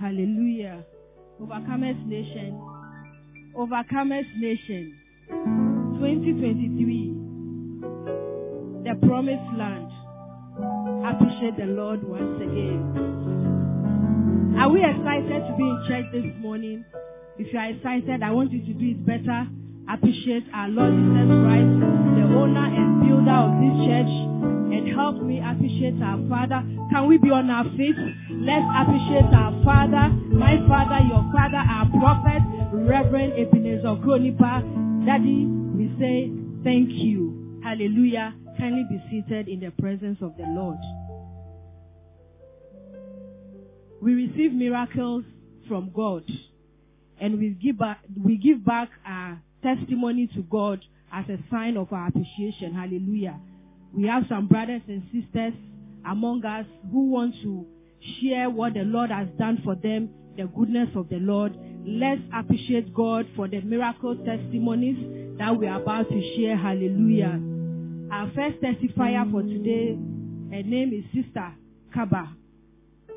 Hallelujah. Overcomers Nation. Overcomers Nation. 2023. The Promised Land. Appreciate the Lord once again. Are we excited to be in church this morning? If you are excited, I want you to do it better. Appreciate our Lord Jesus Christ, the owner and builder of this church, and help me appreciate our Father. Can we be on our feet? Let's appreciate our Father, my Father, your Father, our Prophet, Reverend Ebenezer Kronipa. Daddy, we say thank you. Hallelujah. Kindly be seated in the presence of the Lord. We receive miracles from God and we give back, we give back our testimony to God as a sign of our appreciation. Hallelujah. We have some brothers and sisters among us who want to share what the Lord has done for them, the goodness of the Lord. Let's appreciate God for the miracle testimonies that we are about to share. Hallelujah. Our first testifier for today, her name is Sister Kaba.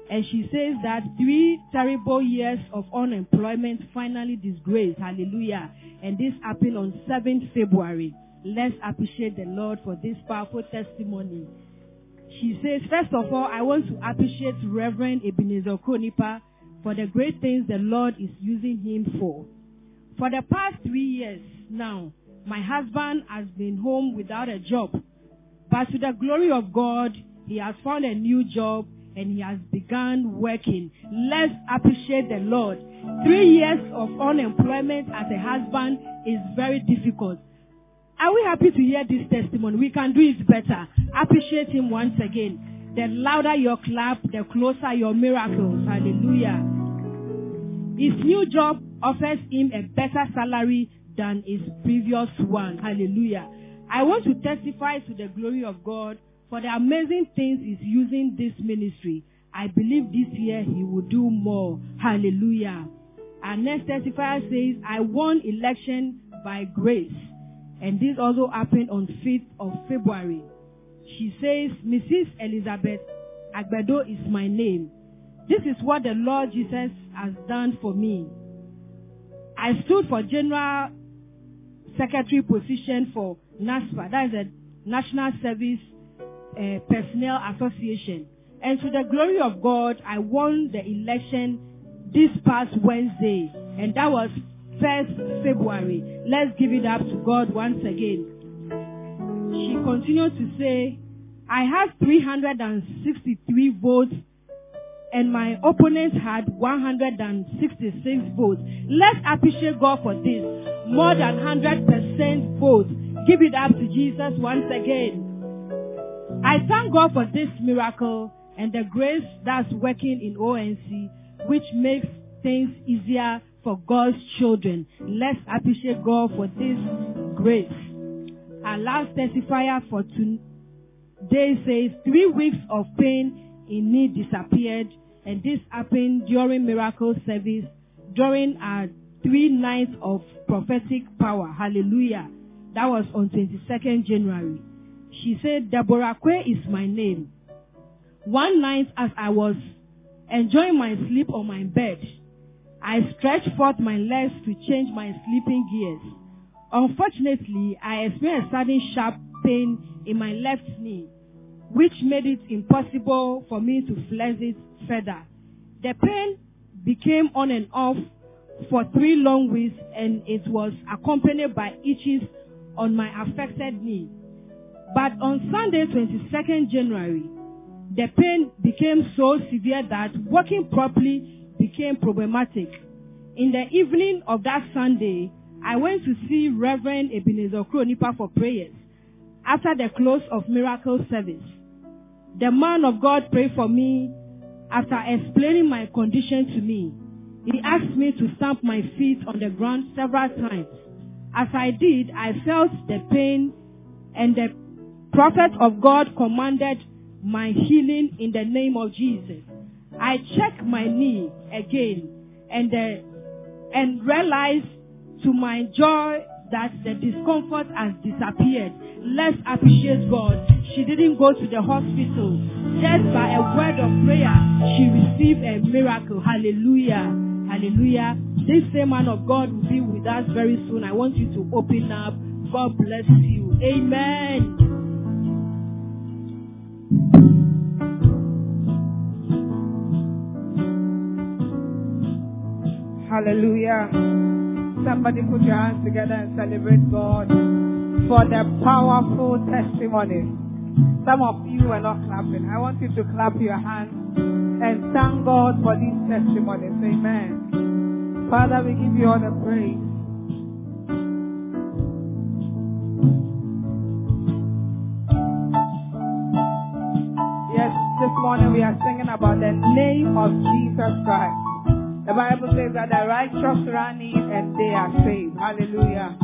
And she says that three terrible years of unemployment finally disgraced. Hallelujah. And this happened on 7th February. Let's appreciate the Lord for this powerful testimony. She says, first of all, I want to appreciate Reverend Ebenezer Kronipa for the great things the Lord is using him for. For the past three years now, my husband has been home without a job. But to the glory of God, he has found a new job and he has begun working. Let's appreciate the Lord. Three years of unemployment as a husband is very difficult. Are we happy to hear this testimony? We can do it better. Appreciate him once again. The louder your clap, the closer your miracles. Hallelujah. His new job offers him a better salary than his previous one. Hallelujah. I want to testify to the glory of God for the amazing things he's using this ministry. I believe this year he will do more. Hallelujah. Our next testifier says, I won election by grace. And this also happened on 5th of February. She says, Mrs. Elizabeth Agbedo is my name. This is what the Lord Jesus has done for me. I stood for general secretary position for NASPA, that is a National Service uh, Personnel Association. And to the glory of God, I won the election this past Wednesday, and that was 1st February. Let's give it up to God once again. She continued to say, I had 363 votes and my opponent had 166 votes. Let's appreciate God for this. More than 100% votes. Give it up to Jesus once again. I thank God for this miracle and the grace that's working in ONC, which makes things easier for God's children. Let's appreciate God for this grace. Our last testifier for today says three weeks of pain in me disappeared and this happened during miracle service during our three nights of prophetic power. Hallelujah. That was on 22nd January. She said, Deborah Kwe is my name. One night as I was enjoying my sleep on my bed, I stretched forth my legs to change my sleeping gears. Unfortunately, I experienced sudden sharp pain in my left knee, which made it impossible for me to flex it further. The pain became on and off for three long weeks and it was accompanied by itches on my affected knee. But on Sunday, 22nd January, the pain became so severe that walking properly became problematic. In the evening of that Sunday, I went to see Reverend Ebenezer Kronipa for prayers after the close of miracle service. The man of God prayed for me after explaining my condition to me. He asked me to stamp my feet on the ground several times. As I did, I felt the pain and the prophet of God commanded my healing in the name of Jesus. I checked my knee again and the, and realized to my joy that the discomfort has disappeared. Let's appreciate God. She didn't go to the hospital. Just by a word of prayer, she received a miracle. Hallelujah. Hallelujah. This same man of God will be with us very soon. I want you to open up. God bless you. Amen. Hallelujah. Somebody put your hands together and celebrate God for the powerful testimonies. Some of you are not clapping. I want you to clap your hands and thank God for these testimonies. Amen. Father, we give you all the praise. Yes, this morning we are singing about the name of Jesus Christ. The Bible says that the righteous run in and they are saved. Hallelujah.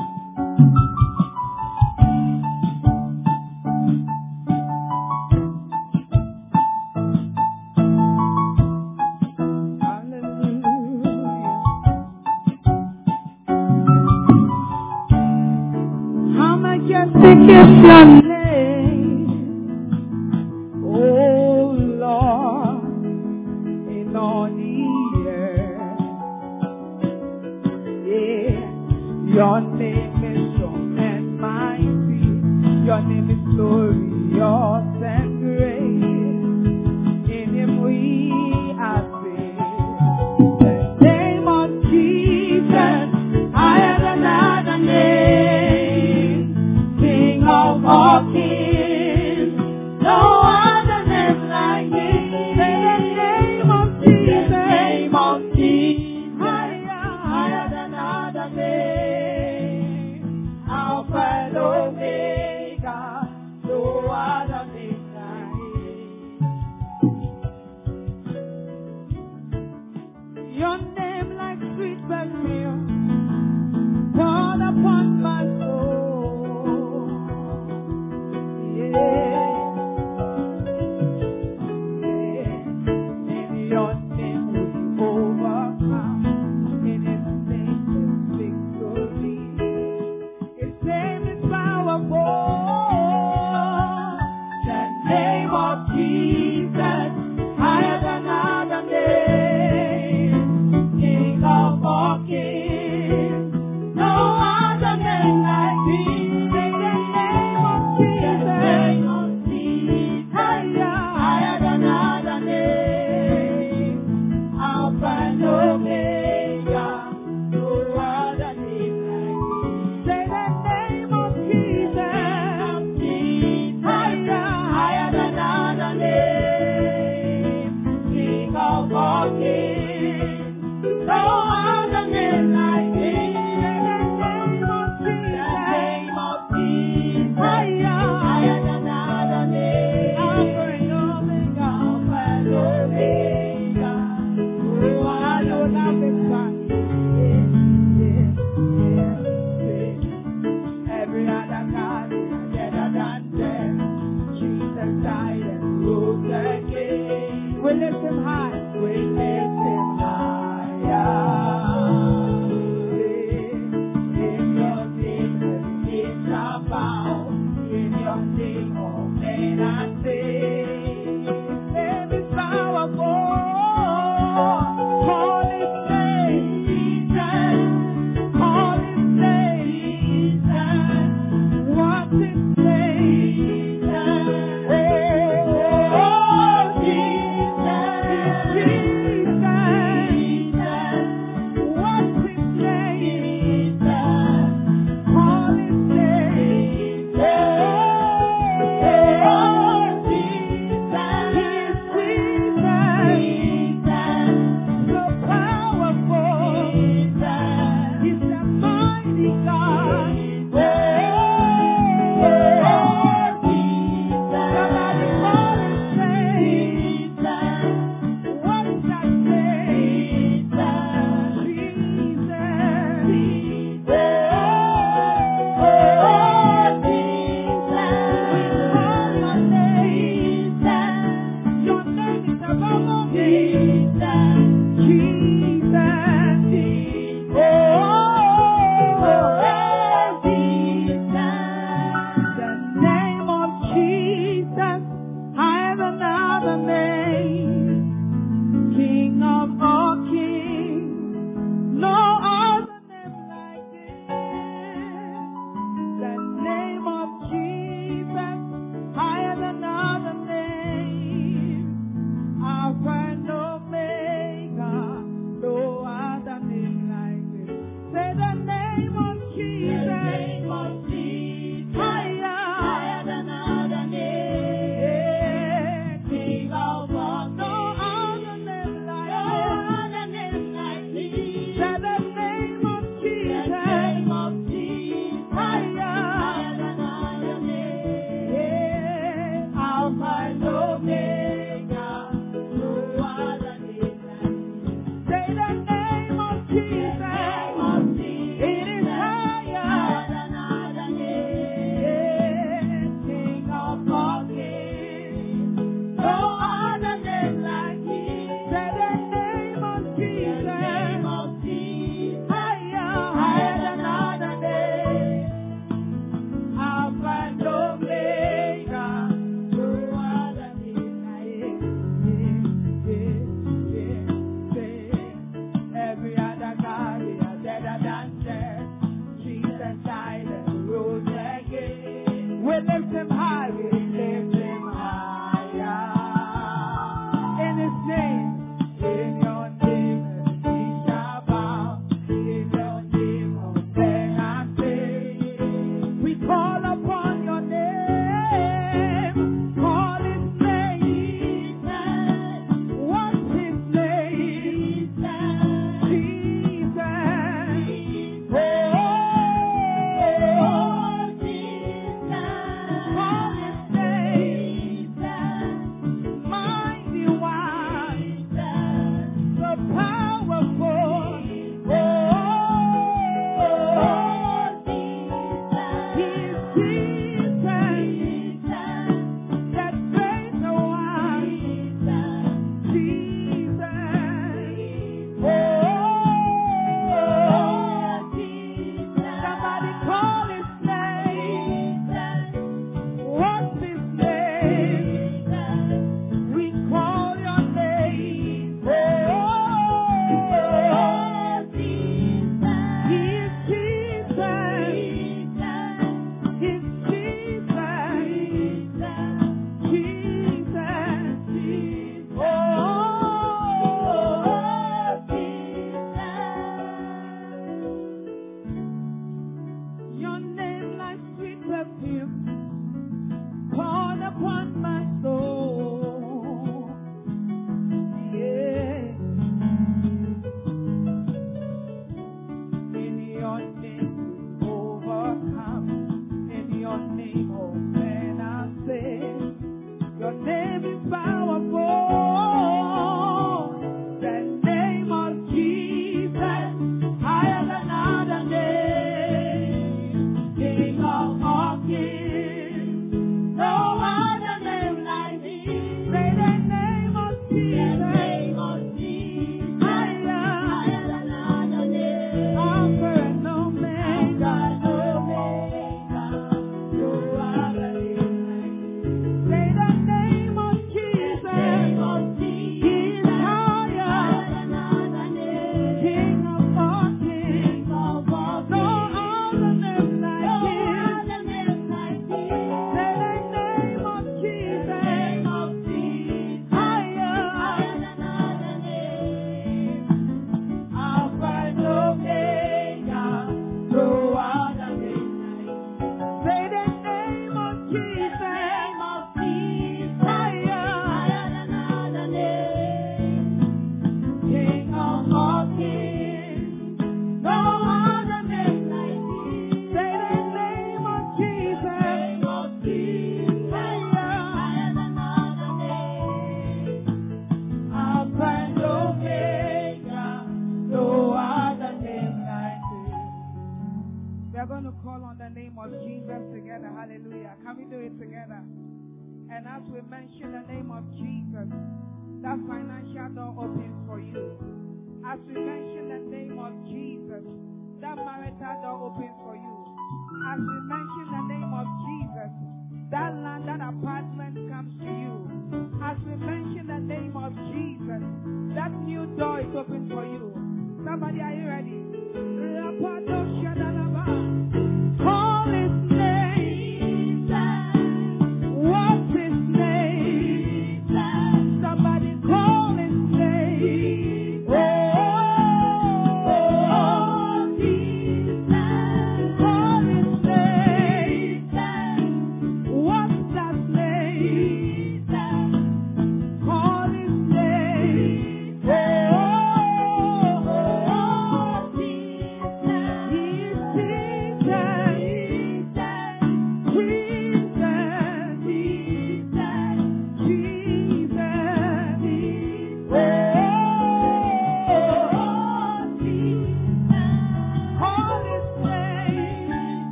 As we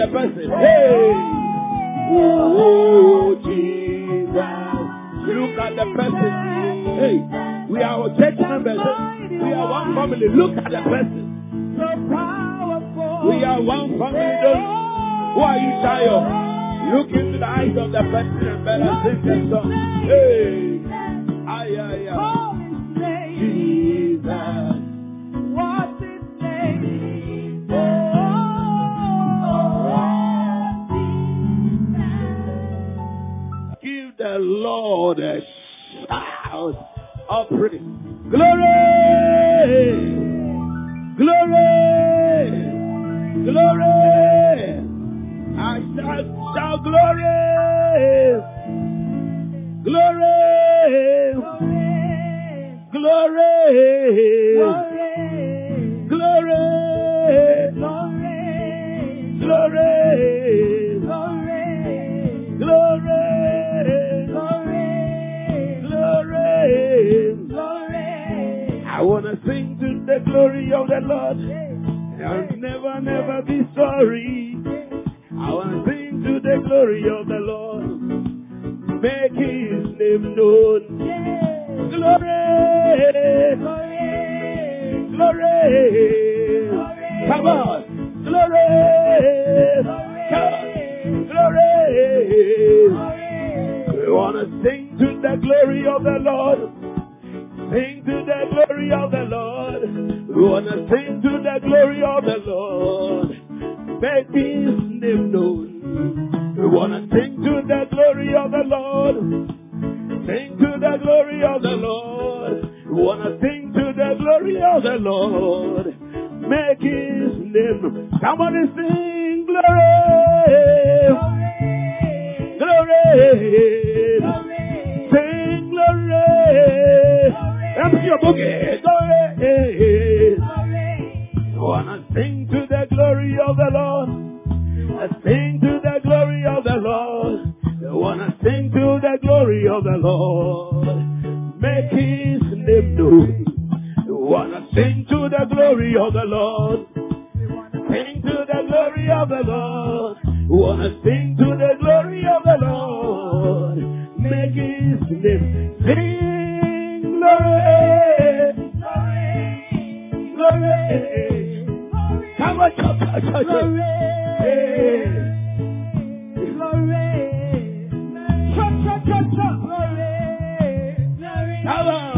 the person. Hey! Oh, Jesus. Look at the person. Hey, we are a church members. We are one family. Look at the person. So powerful. We are one family. Who are you shy of? Look into the eyes of the person and better sing the song. Hey! Sing to the glory of the Lord. Sing to the glory of the Lord. To sing to the glory of the Lord. Make his name. Somebody sing glory. Glory. glory. Sing glory. Empty your boogie. Glory. Wanna sing to the glory of the Lord. Sing to the glory of the Lord. Make his name known. Wanna sing to the glory of the Lord. Sing to the glory of the Lord. Wanna sing to the glory of the Lord. Make his name sing glory. Glory. Come on, church, church, church, church. Hey. Come on.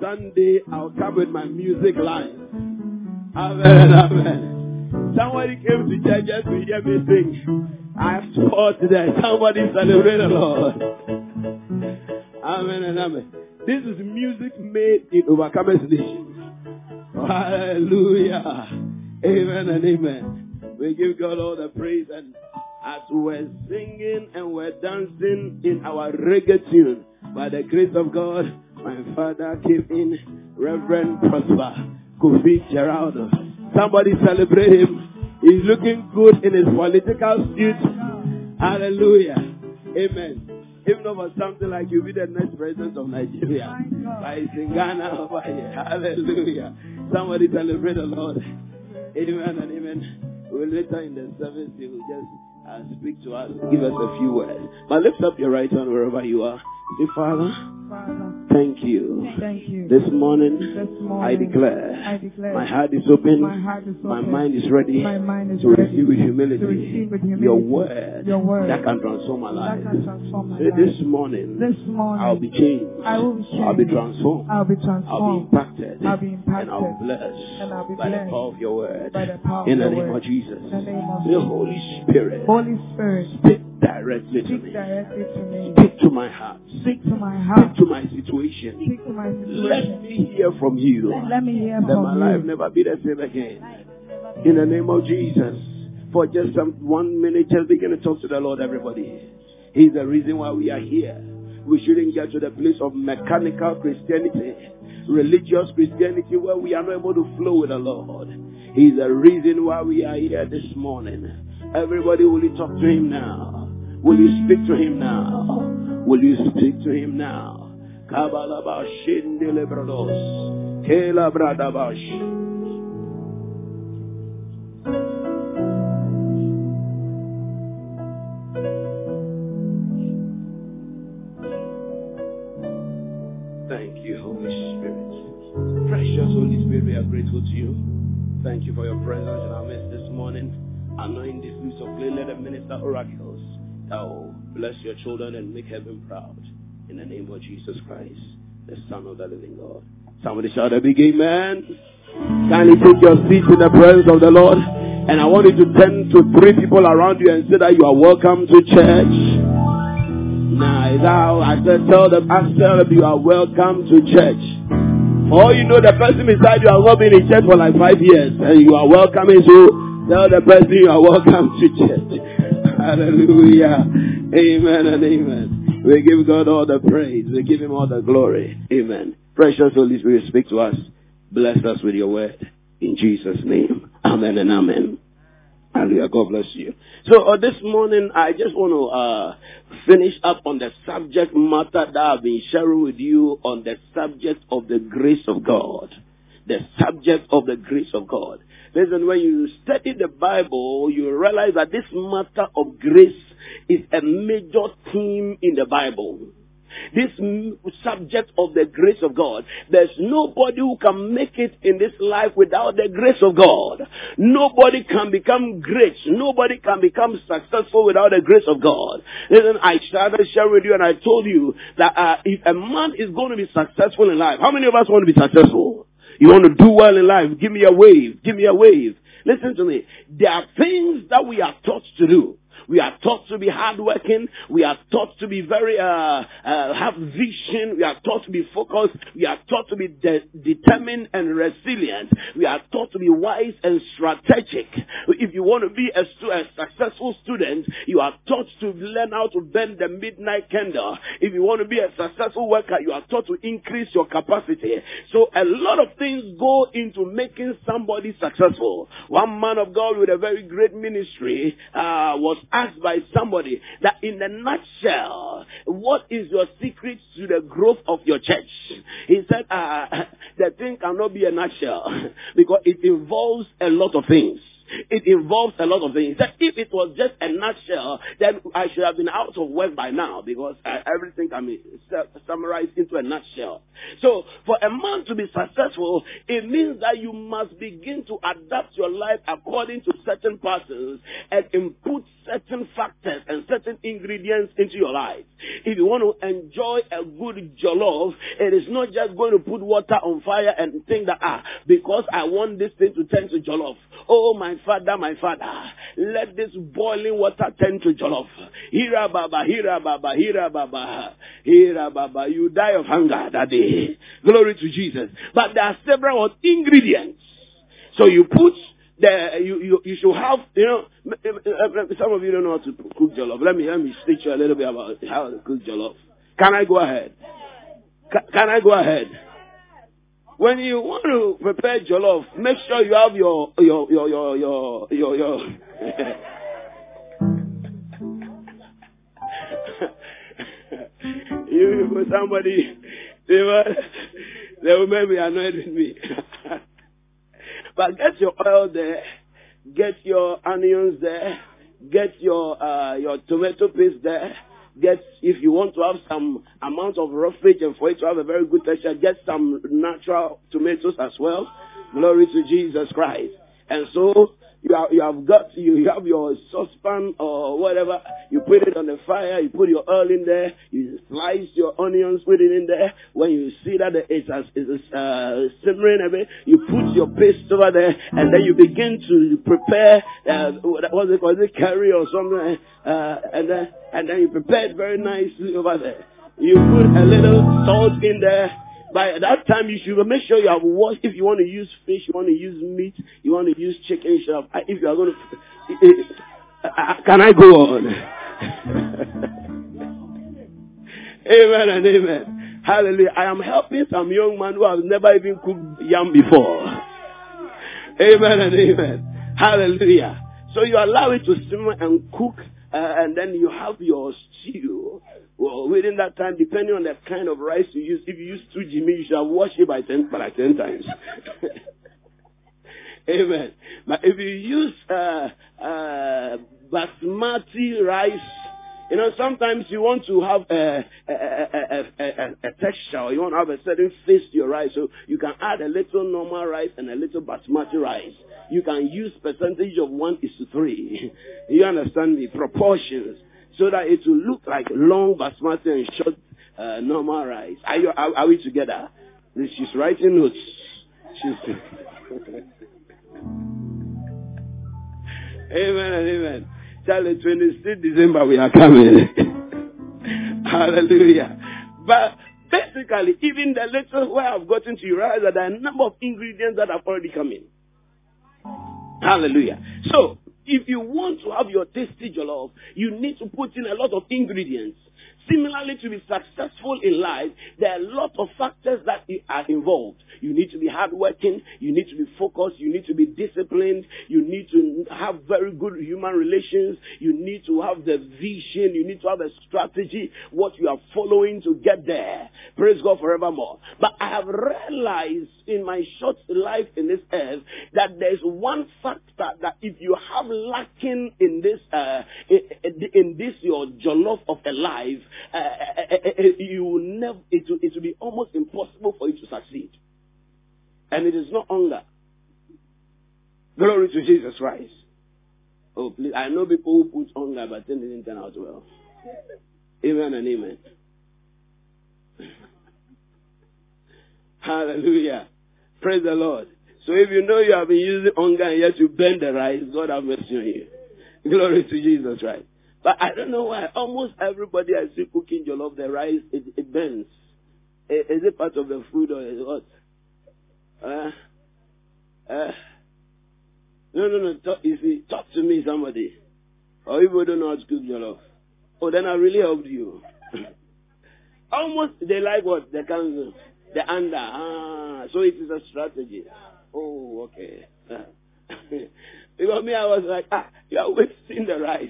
Sunday, I'll come with my music line. Amen, amen. Somebody came to church just to hear me sing. I have taught today. Somebody celebrate the Lord. Amen and amen. This is music made in Overcomers Nation. Hallelujah. Amen and amen. We give God all the praise and as we're singing and we're dancing in our reggae tune, by the grace of God, my father came in, Reverend Prosper Kofi Geraldo. Somebody celebrate him. He's looking good in his political suit. Hallelujah. Amen. Not for something like you be the next president of Nigeria. But he's in Ghana over here. Hallelujah. Somebody celebrate the Lord. Amen and amen. We'll later in the service, he will just uh, speak to us, give us a few words. But lift up your right hand wherever you are. Father, Father, thank you. thank you. This morning, This I declare, I declare my heart is open, my heart is my mind is ready My mind is to ready receive with humility, to receive with humility your word, your word that can transform my life. transform my life. this morning, This morning, I'll be changed. I will be I'll be transformed. I'll be I'll be impacted. I'll be impacted. And I'll be blessed. And I'll be by the power of your word. by the power In the name of Jesus. In the name of The. Holy Spirit. Holy Spirit, Speak directly to speak me. directly to me. Speak to my heart. Speak to my heart. Speak to my situation. Speak to my Let me hear from you. Let me hear Let my from life never be the same again. In the name of Jesus. For just some one minute, just begin to talk to the Lord, everybody. He's the reason why we are here. We shouldn't get to the place of mechanical Christianity, religious Christianity, where we are not able to flow with the Lord. He's the reason why we are here this morning. Everybody, will you talk to him now? Will you speak to him now? Will you speak to him now? Thank you, Holy Spirit. Precious Holy Spirit, we are grateful to you. Thank you for your presence in our midst this morning. Anoint this loose of clay, let them minister oracles will bless your children and make heaven proud. In the name of Jesus Christ, the Son of the living God. Somebody shout a big amen. Kindly take your seats in the presence of the Lord. And I want you to turn to three people around you and say that you are welcome to church. Now, thou, I said, tell tell them you are welcome to church. Or you know the person beside you has not been in church for like five years and you are welcoming, so tell the person you are welcome to church. Hallelujah. Amen and amen. We give God all the praise. We give him all the glory. Amen. Precious Holy Spirit, speak to us. Bless us with your word. In Jesus' name. Amen and amen. Hallelujah. God bless you. So uh, this morning, I just want to uh, finish up on the subject matter that I've been sharing with you on the subject of the grace of God. The subject of the grace of God. Listen, when you study the Bible, you realize that this matter of grace is a major theme in the Bible this subject of the grace of God. There's nobody who can make it in this life without the grace of God. Nobody can become great. Nobody can become successful without the grace of God. Listen, I started sharing with you and I told you that uh, if a man is going to be successful in life, how many of us want to be successful? You want to do well in life? Give me a wave. Give me a wave. Listen to me. There are things that we are taught to do. We are taught to be hardworking. We are taught to be very, uh, uh, have vision. We are taught to be focused. We are taught to be de- determined and resilient. We are taught to be wise and strategic. If you want to be a, stu- a successful student, you are taught to learn how to bend the midnight candle. If you want to be a successful worker, you are taught to increase your capacity. So a lot of things go into making somebody successful. One man of God with a very great ministry uh, was asked by somebody that in a nutshell, what is your secret to the growth of your church? He said, uh, the thing cannot be a nutshell because it involves a lot of things. It involves a lot of things. If it was just a nutshell, then I should have been out of work by now because uh, everything can be summarized into a nutshell. So for a man to be successful, it means that you must begin to adapt your life according to certain patterns and input certain factors and certain ingredients into your life. If you want to enjoy a good jollof, it is not just going to put water on fire and think that, ah, because I want this thing to turn to jollof. Oh, my father, my father, let this boiling water turn to jollof. Hira baba, hira baba, hira baba, hira baba. You die of hunger that day. Glory to Jesus. But there are several ingredients. So you put the, you, you, you should have, you know, some of you don't know how to cook jollof. Let me, let me teach you a little bit about how to cook jollof. Can I go ahead? Can, can I go ahead? When you want to prepare jollof, make sure you have your, your, your, your, your, your, your you, for somebody, they were, they will maybe annoyed with me. But get your oil there, get your onions there, get your uh, your tomato paste there. Get if you want to have some amount of roughage and for it to have a very good texture, get some natural tomatoes as well. Glory to Jesus Christ. And so you have, you have got, you, have your saucepan or whatever, you put it on the fire, you put your oil in there, you slice your onions, put it in there. When you see that it's, it's uh, simmering a bit, you put your paste over there, and then you begin to prepare, uh, what's it called, it curry or something, uh, and then, and then you prepare it very nicely over there. You put a little salt in there, by that time, you should make sure you have washed. If you want to use fish, you want to use meat, you want to use chicken, you have, if you are going to, can I go on? amen and amen. Hallelujah. I am helping some young man who has never even cooked yam before. Amen and amen. Hallelujah. So you allow it to simmer and cook, uh, and then you have your stew. Well, within that time, depending on the kind of rice you use, if you use two Jimmy, you shall wash it by ten, by like ten times. Amen. But if you use uh, uh, basmati rice, you know, sometimes you want to have a, a, a, a, texture, you want to have a certain face to your rice, so you can add a little normal rice and a little basmati rice. You can use percentage of one is to three. you understand me? Proportions so that it will look like long basmati and short uh, normal rice. Are, you, are, are we together? She's writing notes. She's amen and amen. Charlie, 26 December we are coming. Hallelujah. But basically, even the little where I've gotten to, you realize that there are a number of ingredients that have already come in. Hallelujah. So, if you want to have your tasty jollof, you need to put in a lot of ingredients. Similarly, to be successful in life, there are a lot of factors that are involved. You need to be hardworking. You need to be focused. You need to be disciplined. You need to have very good human relations. You need to have the vision. You need to have a strategy, what you are following to get there. Praise God forevermore. But I have realized in my short life in this earth that there's one factor that if you have lacking in this, uh, in this your jollof of a life, uh, you will never, it will, it will be almost impossible for you to succeed. And it is not hunger. Glory to Jesus Christ. Oh, please. I know people who put hunger, but then didn't turn out well. Amen and amen. Hallelujah. Praise the Lord. So if you know you have been using hunger and yet you bend the rice, God have mercy on you. Glory to Jesus Christ. But I don't know why. Almost everybody I see cooking jollof, the rice, it, it bends. Is it part of the food or is it what? Uh, uh, no, no, no. Talk, you see, talk to me, somebody. Or you don't know how to cook jollof. Oh, then I really helped you. Almost, they like what? The council. The under. Ah, so it is a strategy. Oh, okay. because me, I was like, ah, you are wasting the rice.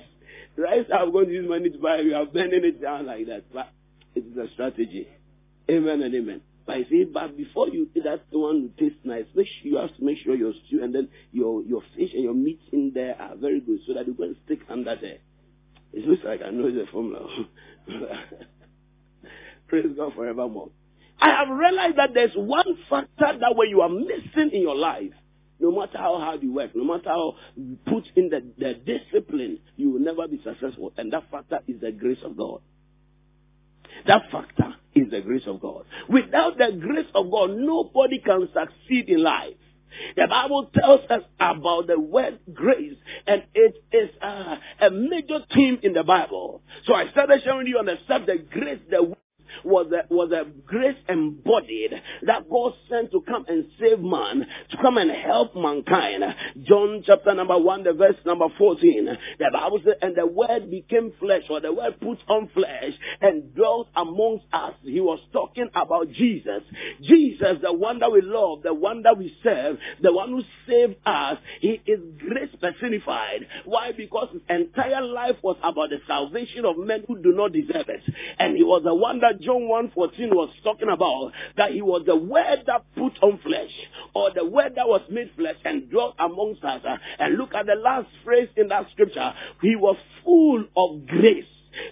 Rice I'm going to use money to buy, you are bending it down like that. But it is a strategy. Amen and amen. But you see, but before you eat that the one to taste nice, make sure you have to make sure your stew and then your your fish and your meat in there are very good so that it won't stick under there. It looks like I know the formula. Praise God forevermore. I have realized that there's one factor that when you are missing in your life, no matter how hard you work, no matter how put in the, the discipline, you will never be successful. And that factor is the grace of God. That factor is the grace of God. Without the grace of God, nobody can succeed in life. The Bible tells us about the word grace, and it is uh, a major theme in the Bible. So I started showing you on the subject grace, the was a, was a grace embodied that God sent to come and save man, to come and help mankind. John chapter number 1, the verse number 14. The Bible says, and the word became flesh, or the word put on flesh and dwelt amongst us. He was talking about Jesus. Jesus, the one that we love, the one that we serve, the one who saved us. He is grace personified. Why? Because his entire life was about the salvation of men who do not deserve it. And he was the one that John 1.14 was talking about, that he was the word that put on flesh, or the word that was made flesh and dwelt amongst us. And look at the last phrase in that scripture. He was full of grace.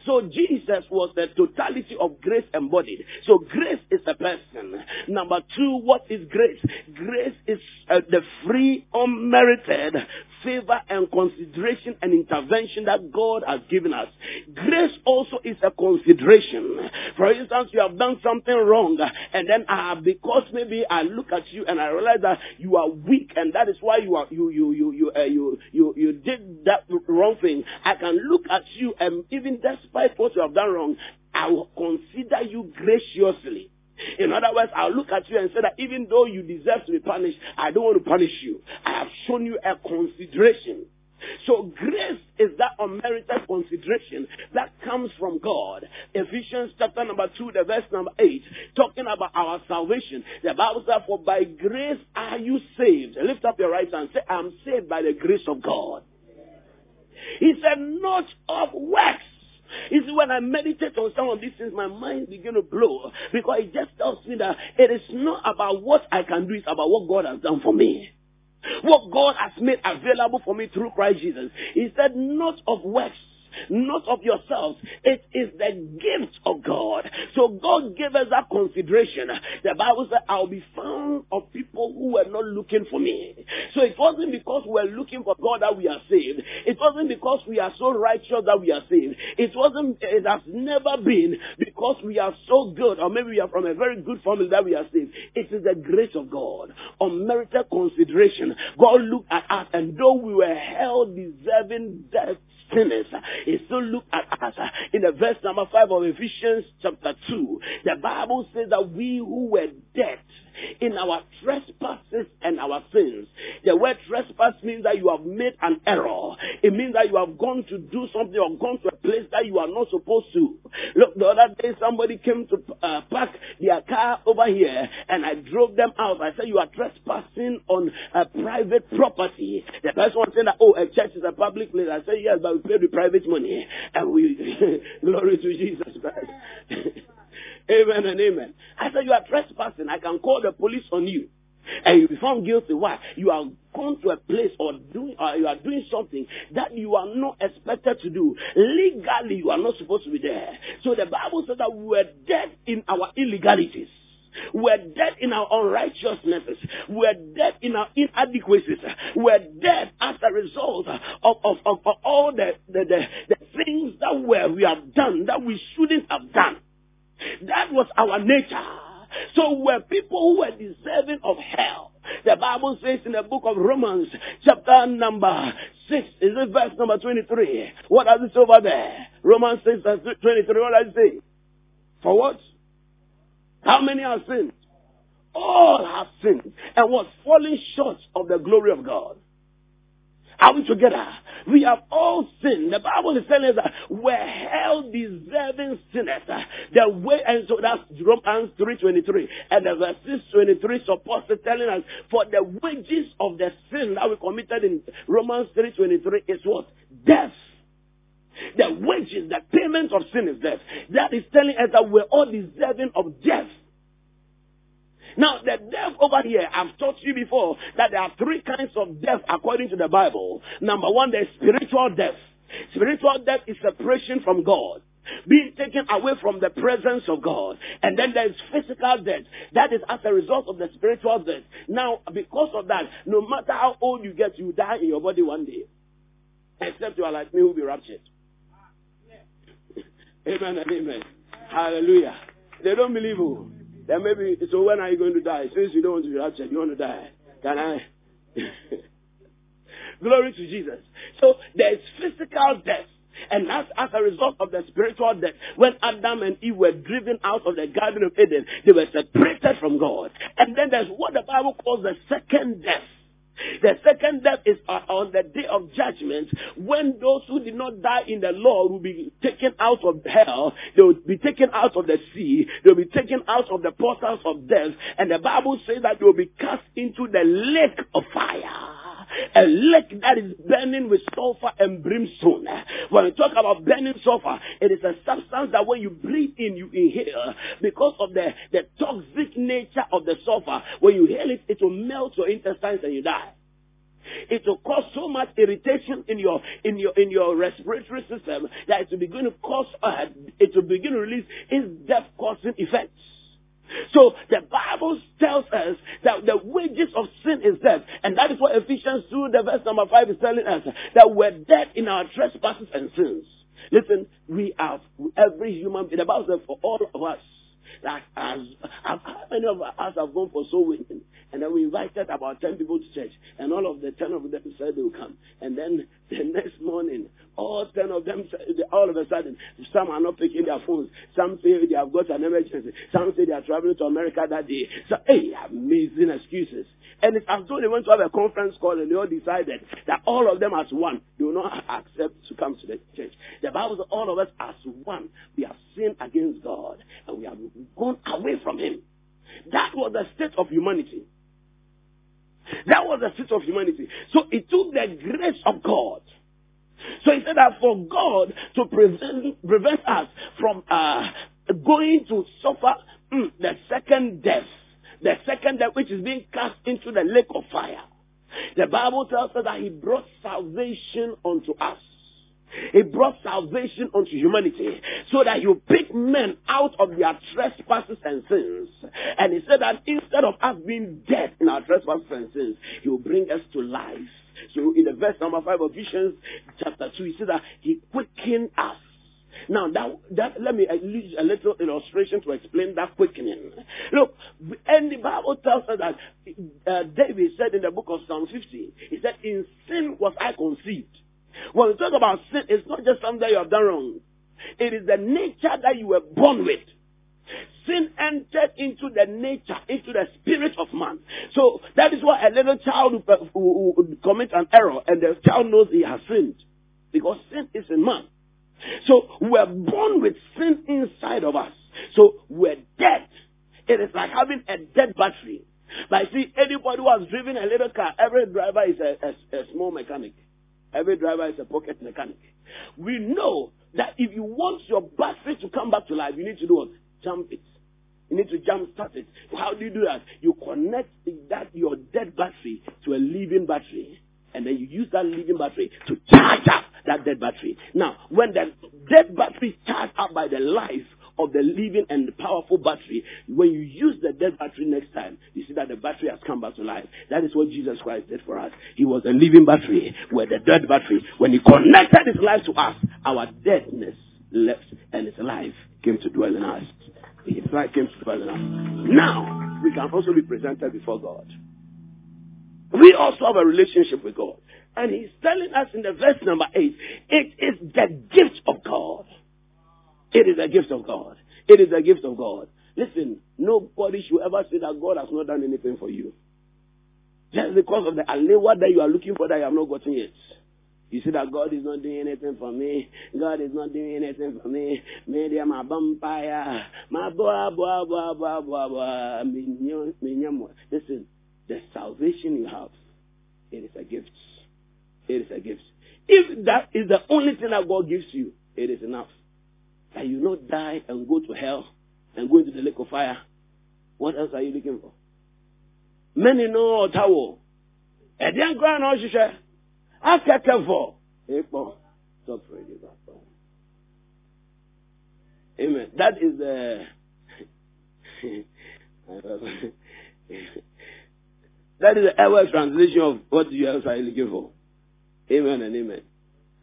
So Jesus was the totality of grace embodied. So grace is a person. Number two, what is grace? Grace is uh, the free, unmerited favor and consideration and intervention that God has given us. Grace also is a consideration. For instance, you have done something wrong, and then uh, because maybe I look at you and I realize that you are weak, and that is why you are you you you you uh, you, you you did that wrong thing. I can look at you, and even despite what you have done wrong, I will consider you graciously. In other words, I'll look at you and say that even though you deserve to be punished, I don't want to punish you. I have shown you a consideration. So grace is that unmerited consideration that comes from God. Ephesians chapter number 2, the verse number 8, talking about our salvation. The Bible says, For by grace are you saved. Lift up your right hand and say, I'm saved by the grace of God. He said, not of works. See, when I meditate on some of these things, my mind begin to blow because it just tells me that it is not about what I can do, it's about what God has done for me. What God has made available for me through Christ Jesus. He said, not of works not of yourselves. It is the gift of God. So God gave us that consideration. The Bible said, I'll be found of people who were not looking for me. So it wasn't because we're looking for God that we are saved. It wasn't because we are so righteous that we are saved. It wasn't, it has never been because we are so good or maybe we are from a very good family that we are saved. It is the grace of God. Unmerited consideration. God looked at us and though we were held deserving death, sinners. He still look at us in the verse number 5 of Ephesians chapter 2. The Bible says that we who were dead in our trespasses and our sins. The word trespass means that you have made an error. It means that you have gone to do something or gone to a place that you are not supposed to. Look, the other day somebody came to uh, park their car over here and I drove them out. I said, you are trespassing on a private property. The person was saying that, oh, a church is a public place. I said, yes, but pay the private money. Eh? And we, glory to Jesus Christ. Amen and amen. I said, you are trespassing. I can call the police on you. And you be found guilty. Why? You are gone to a place or doing, or you are doing something that you are not expected to do. Legally, you are not supposed to be there. So the Bible says that we were dead in our illegalities. We're dead in our unrighteousnesses. We're dead in our inadequacies. We're dead as a result of, of, of, of all the, the, the, the things that were, we have done that we shouldn't have done. That was our nature. So we're people who were deserving of hell. The Bible says in the book of Romans, chapter number 6, is it verse number 23? What does it say over there? Romans 6, verse 23, what does it say? For what? How many have sinned? All have sinned and was falling short of the glory of God. Are we together? We have all sinned. The Bible is telling us that we're hell deserving sinners. Uh, the way, and so that's Romans 3.23. And the verse 6.23 supposed to telling us, for the wages of the sin that we committed in Romans 3.23 is what? Death. The wages, the payment of sin is death. That is telling us that we're all deserving of death. Now, the death over here, I've taught you before that there are three kinds of death according to the Bible. Number one, there's spiritual death. Spiritual death is separation from God. Being taken away from the presence of God. And then there's physical death. That is as a result of the spiritual death. Now, because of that, no matter how old you get, you die in your body one day. Except you are like me who will be raptured. Amen and amen. Hallelujah. They don't believe you. Then maybe, so when are you going to die? Since you don't want to be raptured, you want to die. Can I? Glory to Jesus. So there's physical death. And that's as a result of the spiritual death. When Adam and Eve were driven out of the Garden of Eden, they were separated from God. And then there's what the Bible calls the second death. The second death is on the day of judgment when those who did not die in the law will be taken out of hell. They will be taken out of the sea. They will be taken out of the portals of death. And the Bible says that they will be cast into the lake of fire. A lake that is burning with sulfur and brimstone. When we talk about burning sulfur, it is a substance that when you breathe in, you inhale because of the, the toxic nature of the sulfur. When you inhale it, it will melt your intestines and you die. It will cause so much irritation in your in your in your respiratory system that it will begin to cause uh, it will begin to release its death causing effects. So the Bible tells us that the wages of sin is death. And that is what Ephesians 2, the verse number 5 is telling us. That we're dead in our trespasses and sins. Listen, we have, every human, the Bible says for all of us, that as, how many of us have gone for soul winning? And then we invited about 10 people to church. And all of the 10 of them said they will come. And then the next morning, all 10 of them, all of a sudden, some are not picking their phones. Some say they have got an emergency. Some say they are traveling to America that day. So, hey, amazing excuses. And it's as though they went to have a conference call and they all decided that all of them as one, do not accept to come to the church. The Bible says all of us as one, we have sinned against God and we have gone away from Him. That was the state of humanity. That was the state of humanity. So it took the grace of God. So he said that for God to prevent, prevent us from uh, going to suffer mm, the second death, the second death which is being cast into the lake of fire. The Bible tells us that he brought salvation unto us. He brought salvation unto humanity so that you pick men out of their trespasses and sins. And he said that instead of us being dead in our trespasses and sins, he will bring us to life. So in the verse number 5 of Ephesians chapter 2, he said that he quickened us. Now that, that let me use a little illustration to explain that quickening. Look, and the Bible tells us that uh, David said in the book of Psalm 50, he said, "In sin was I conceived." When we talk about sin, it's not just something you have done wrong. It is the nature that you were born with. Sin entered into the nature, into the spirit of man. So that is why a little child who, commits an error and the child knows he has sinned. Because sin is in man. So we're born with sin inside of us. So we're dead. It is like having a dead battery. But see, anybody who has driven a little car, every driver is a, a, a small mechanic. Every driver is a pocket mechanic. We know that if you want your battery to come back to life, you need to do what? Jump it. You need to jump start it. How do you do that? You connect that your dead battery to a living battery. And then you use that living battery to charge up that dead battery. Now, when the dead battery is charged up by the life of the living and powerful battery, when you use the dead battery next time, you see that the battery has come back to life. That is what Jesus Christ did for us. He was a living battery, where the dead battery, when he connected his life to us, our deadness left and his life came to dwell in us. His life came to dwell in us. Now, we can also be presented before God. We also have a relationship with God. And he's telling us in the verse number 8, it is the gift of God. It is a gift of God. It is a gift of God. Listen, nobody should ever say that God has not done anything for you. Just because of the alewa that you are looking for that you have not gotten yet. You see that God is not doing anything for me. God is not doing anything for me. Maybe I'm a vampire. My boy, boy, boy, boy, boy, boy. Listen, the salvation you have, it is a gift. It is a gift. If that is the only thing that God gives you, it is enough. That you not die and go to hell and go into the lake of fire. What else are you looking for? many no tawo. Ẹ̀dín nkura náà ṣiṣẹ́. Akẹ́kẹ́ fọ̀. Èèpọ̀. Stop reading that. Amen. That is the. that is the ever translation of what you are looking for. Amen and amen.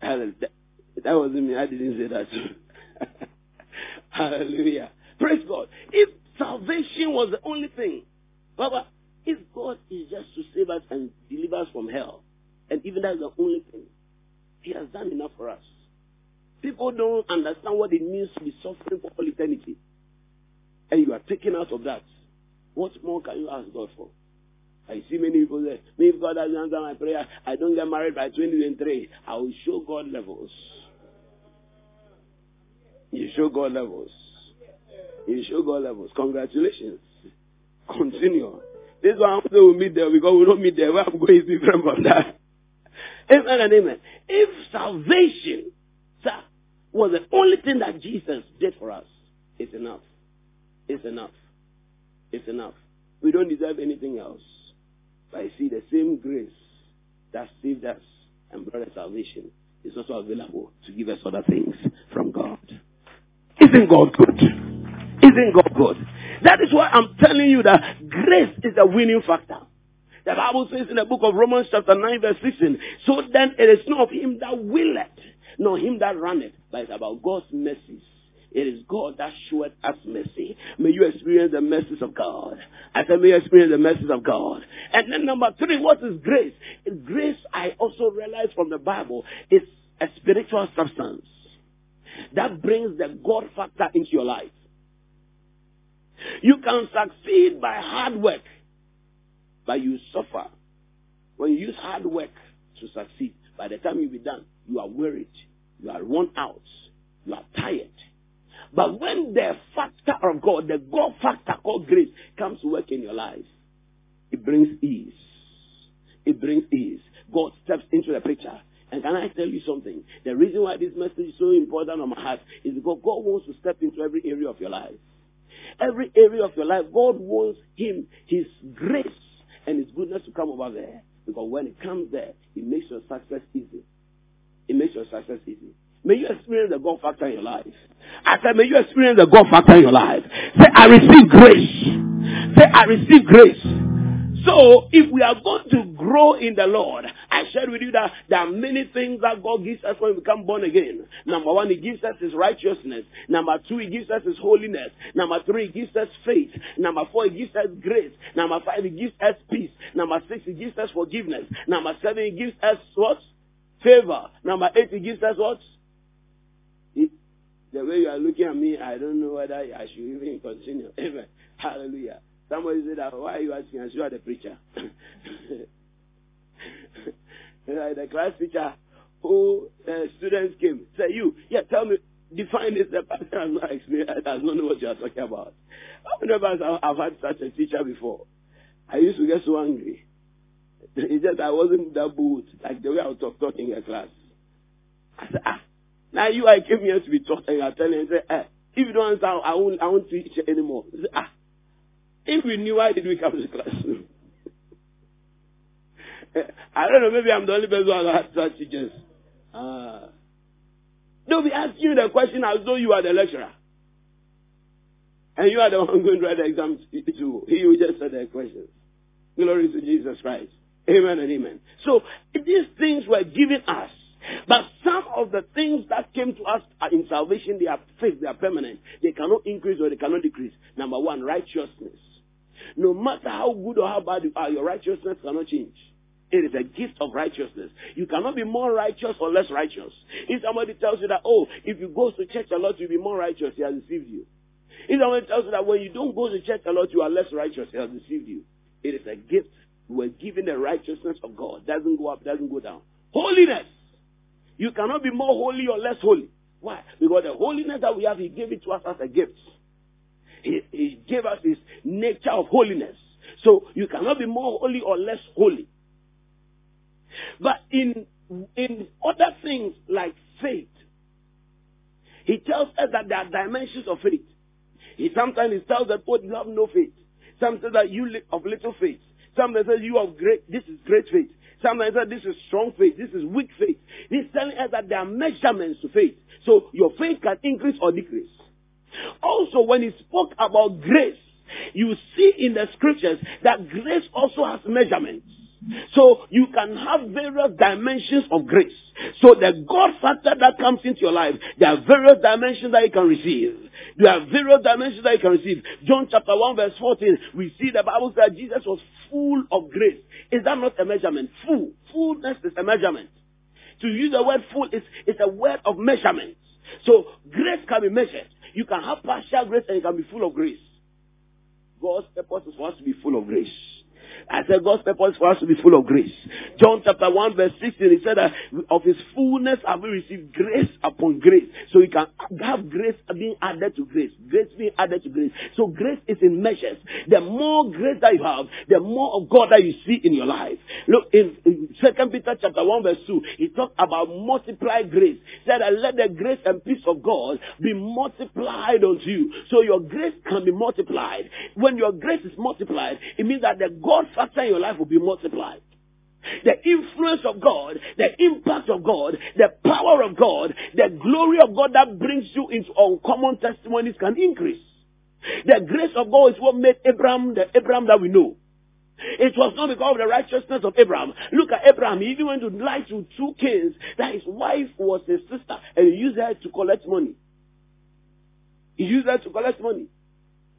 That wasn't me. I didn't say that. Hallelujah. Praise God. If salvation was the only thing, Baba, if God is just to save us and deliver us from hell, and even that's the only thing, He has done enough for us. People don't understand what it means to be suffering for all eternity. And you are taken out of that. What more can you ask God for? I see many people say, if God doesn't answer my prayer, I don't get married by 2023. I will show God levels. You show God levels. You show God levels. Congratulations. Continue. This one we will meet there because we don't meet there. Where I'm going is different from that. Amen and amen. If salvation, sir, was the only thing that Jesus did for us, it's enough. It's enough. It's enough. We don't deserve anything else. But I see the same grace that saved us and brought us salvation is also available to give us other things from God. Isn't God good? Isn't God good? That is why I'm telling you that grace is a winning factor. The Bible says in the book of Romans chapter 9 verse 16, so then it is not of him that willeth, nor him that runneth, but it's about God's mercies. It is God that showeth us mercy. May you experience the mercies of God. I said, may you experience the mercies of God. And then number three, what is grace? Grace, I also realize from the Bible, is a spiritual substance that brings the God factor into your life. You can succeed by hard work, but you suffer. When you use hard work to succeed, by the time you be done, you are worried, you are worn out, you are tired. But when the factor of God, the God factor called grace, comes to work in your life, it brings ease. It brings ease. God steps into the picture. And can I tell you something? The reason why this message is so important on my heart is because God wants to step into every area of your life. Every area of your life, God wants Him, His grace and His goodness to come over there. Because when it comes there, it makes your success easy. It makes your success easy. May you experience the God factor in your life. I said, may you experience the God factor in your life. Say, I receive grace. Say, I receive grace. So, if we are going to grow in the Lord, shared with you that there are many things that God gives us when we become born again. Number one, He gives us His righteousness. Number two, He gives us His holiness. Number three, He gives us faith. Number four, He gives us grace. Number five, He gives us peace. Number six, He gives us forgiveness. Number seven, He gives us what? Favor. Number eight, He gives us what? Hmm? The way you are looking at me, I don't know whether I should even continue. Amen. Hallelujah. Somebody said that, why are you asking as you are the preacher? the class teacher who uh, students came, say you, yeah, tell me, define this. The pastor has not explained, does not know what you are talking about. How many of us have had such a teacher before? I used to get so angry. It's just I wasn't that bold, like the way I was talk, talking in class. I said, ah, now you, I came here to be taught, and you are telling me, eh, if you don't understand, I won't, I won't teach anymore. Said, ah, if we knew, why did we come to class? I don't know, maybe I'm the only person who has such teachers. Uh, they'll be asking you the question as though you are the lecturer. And you are the one going to write the exam too. He will just say the questions. Glory to Jesus Christ. Amen and amen. So these things were given us. But some of the things that came to us in salvation, they are fixed, they are permanent. They cannot increase or they cannot decrease. Number one, righteousness. No matter how good or how bad you are, your righteousness cannot change. It is a gift of righteousness. You cannot be more righteous or less righteous. If somebody tells you that, oh, if you go to church a lot, you'll be more righteous, he has deceived you. If somebody tells you that when you don't go to church a lot, you are less righteous, he has deceived you. It is a gift. We're given the righteousness of God. Doesn't go up, doesn't go down. Holiness. You cannot be more holy or less holy. Why? Because the holiness that we have, He gave it to us as a gift. He, he gave us His nature of holiness. So you cannot be more holy or less holy. But in, in other things like faith, he tells us that there are dimensions of faith. He sometimes he tells that, oh, you have no faith. Some say that you of little faith. Sometimes says you have great, this is great faith. Sometimes says this is strong faith. This is weak faith. He's telling us that there are measurements to faith. So your faith can increase or decrease. Also, when he spoke about grace, you see in the scriptures that grace also has measurements. So you can have various dimensions of grace. So the God factor that comes into your life, there are various dimensions that you can receive. There are various dimensions that you can receive. John chapter 1 verse 14, we see the Bible says Jesus was full of grace. Is that not a measurement? Full. Fullness is a measurement. To use the word full is, is a word of measurement. So grace can be measured. You can have partial grace and you can be full of grace. God's purpose is for us to be full of grace. I said God's purpose for us to be full of grace. John chapter 1 verse 16, he said that of his fullness have we received grace upon grace. So you can have grace being added to grace. Grace being added to grace. So grace is in measures. The more grace that you have, the more of God that you see in your life. Look, in, Second Peter chapter 1 verse 2, he talked about multiplied grace. He said let the grace and peace of God be multiplied unto you. So your grace can be multiplied. When your grace is multiplied, it means that the God factor in your life will be multiplied. The influence of God, the impact of God, the power of God, the glory of God that brings you into uncommon testimonies can increase. The grace of God is what made Abraham the Abraham that we know. It was not because of the righteousness of Abraham. Look at Abraham. He even went to lie to two kings that his wife was his sister and he used her to collect money. He used her to collect money.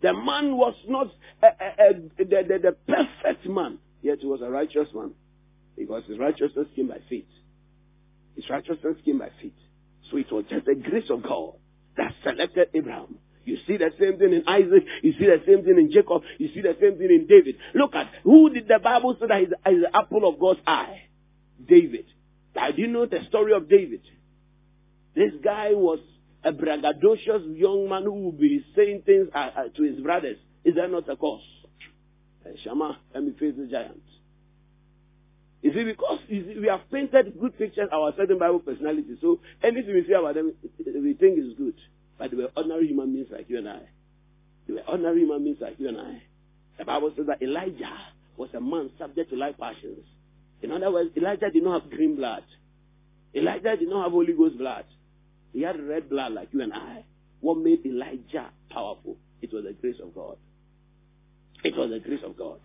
The man was not a, a, a, the, the, the perfect man, yet he was a righteous man. Because his righteousness came by faith. His righteousness came by faith. So it was just the grace of God that selected Abraham. You see the same thing in Isaac. You see the same thing in Jacob. You see the same thing in David. Look at who did the Bible say that is the apple of God's eye? David. Now, do you know the story of David? This guy was a braggadocious young man who will be saying things uh, uh, to his brothers. Is that not a cause? Uh, Shammah, let me face the giant. You see, because you see, we have painted good pictures of our certain Bible personalities, so anything we say about them, we think is good. But they were ordinary human beings like you and I. They were ordinary human beings like you and I. The Bible says that Elijah was a man subject to life passions. In other words, Elijah did not have green blood. Elijah did not have Holy Ghost blood. He had red blood like you and I. What made Elijah powerful? It was the grace of God. It was the grace of God.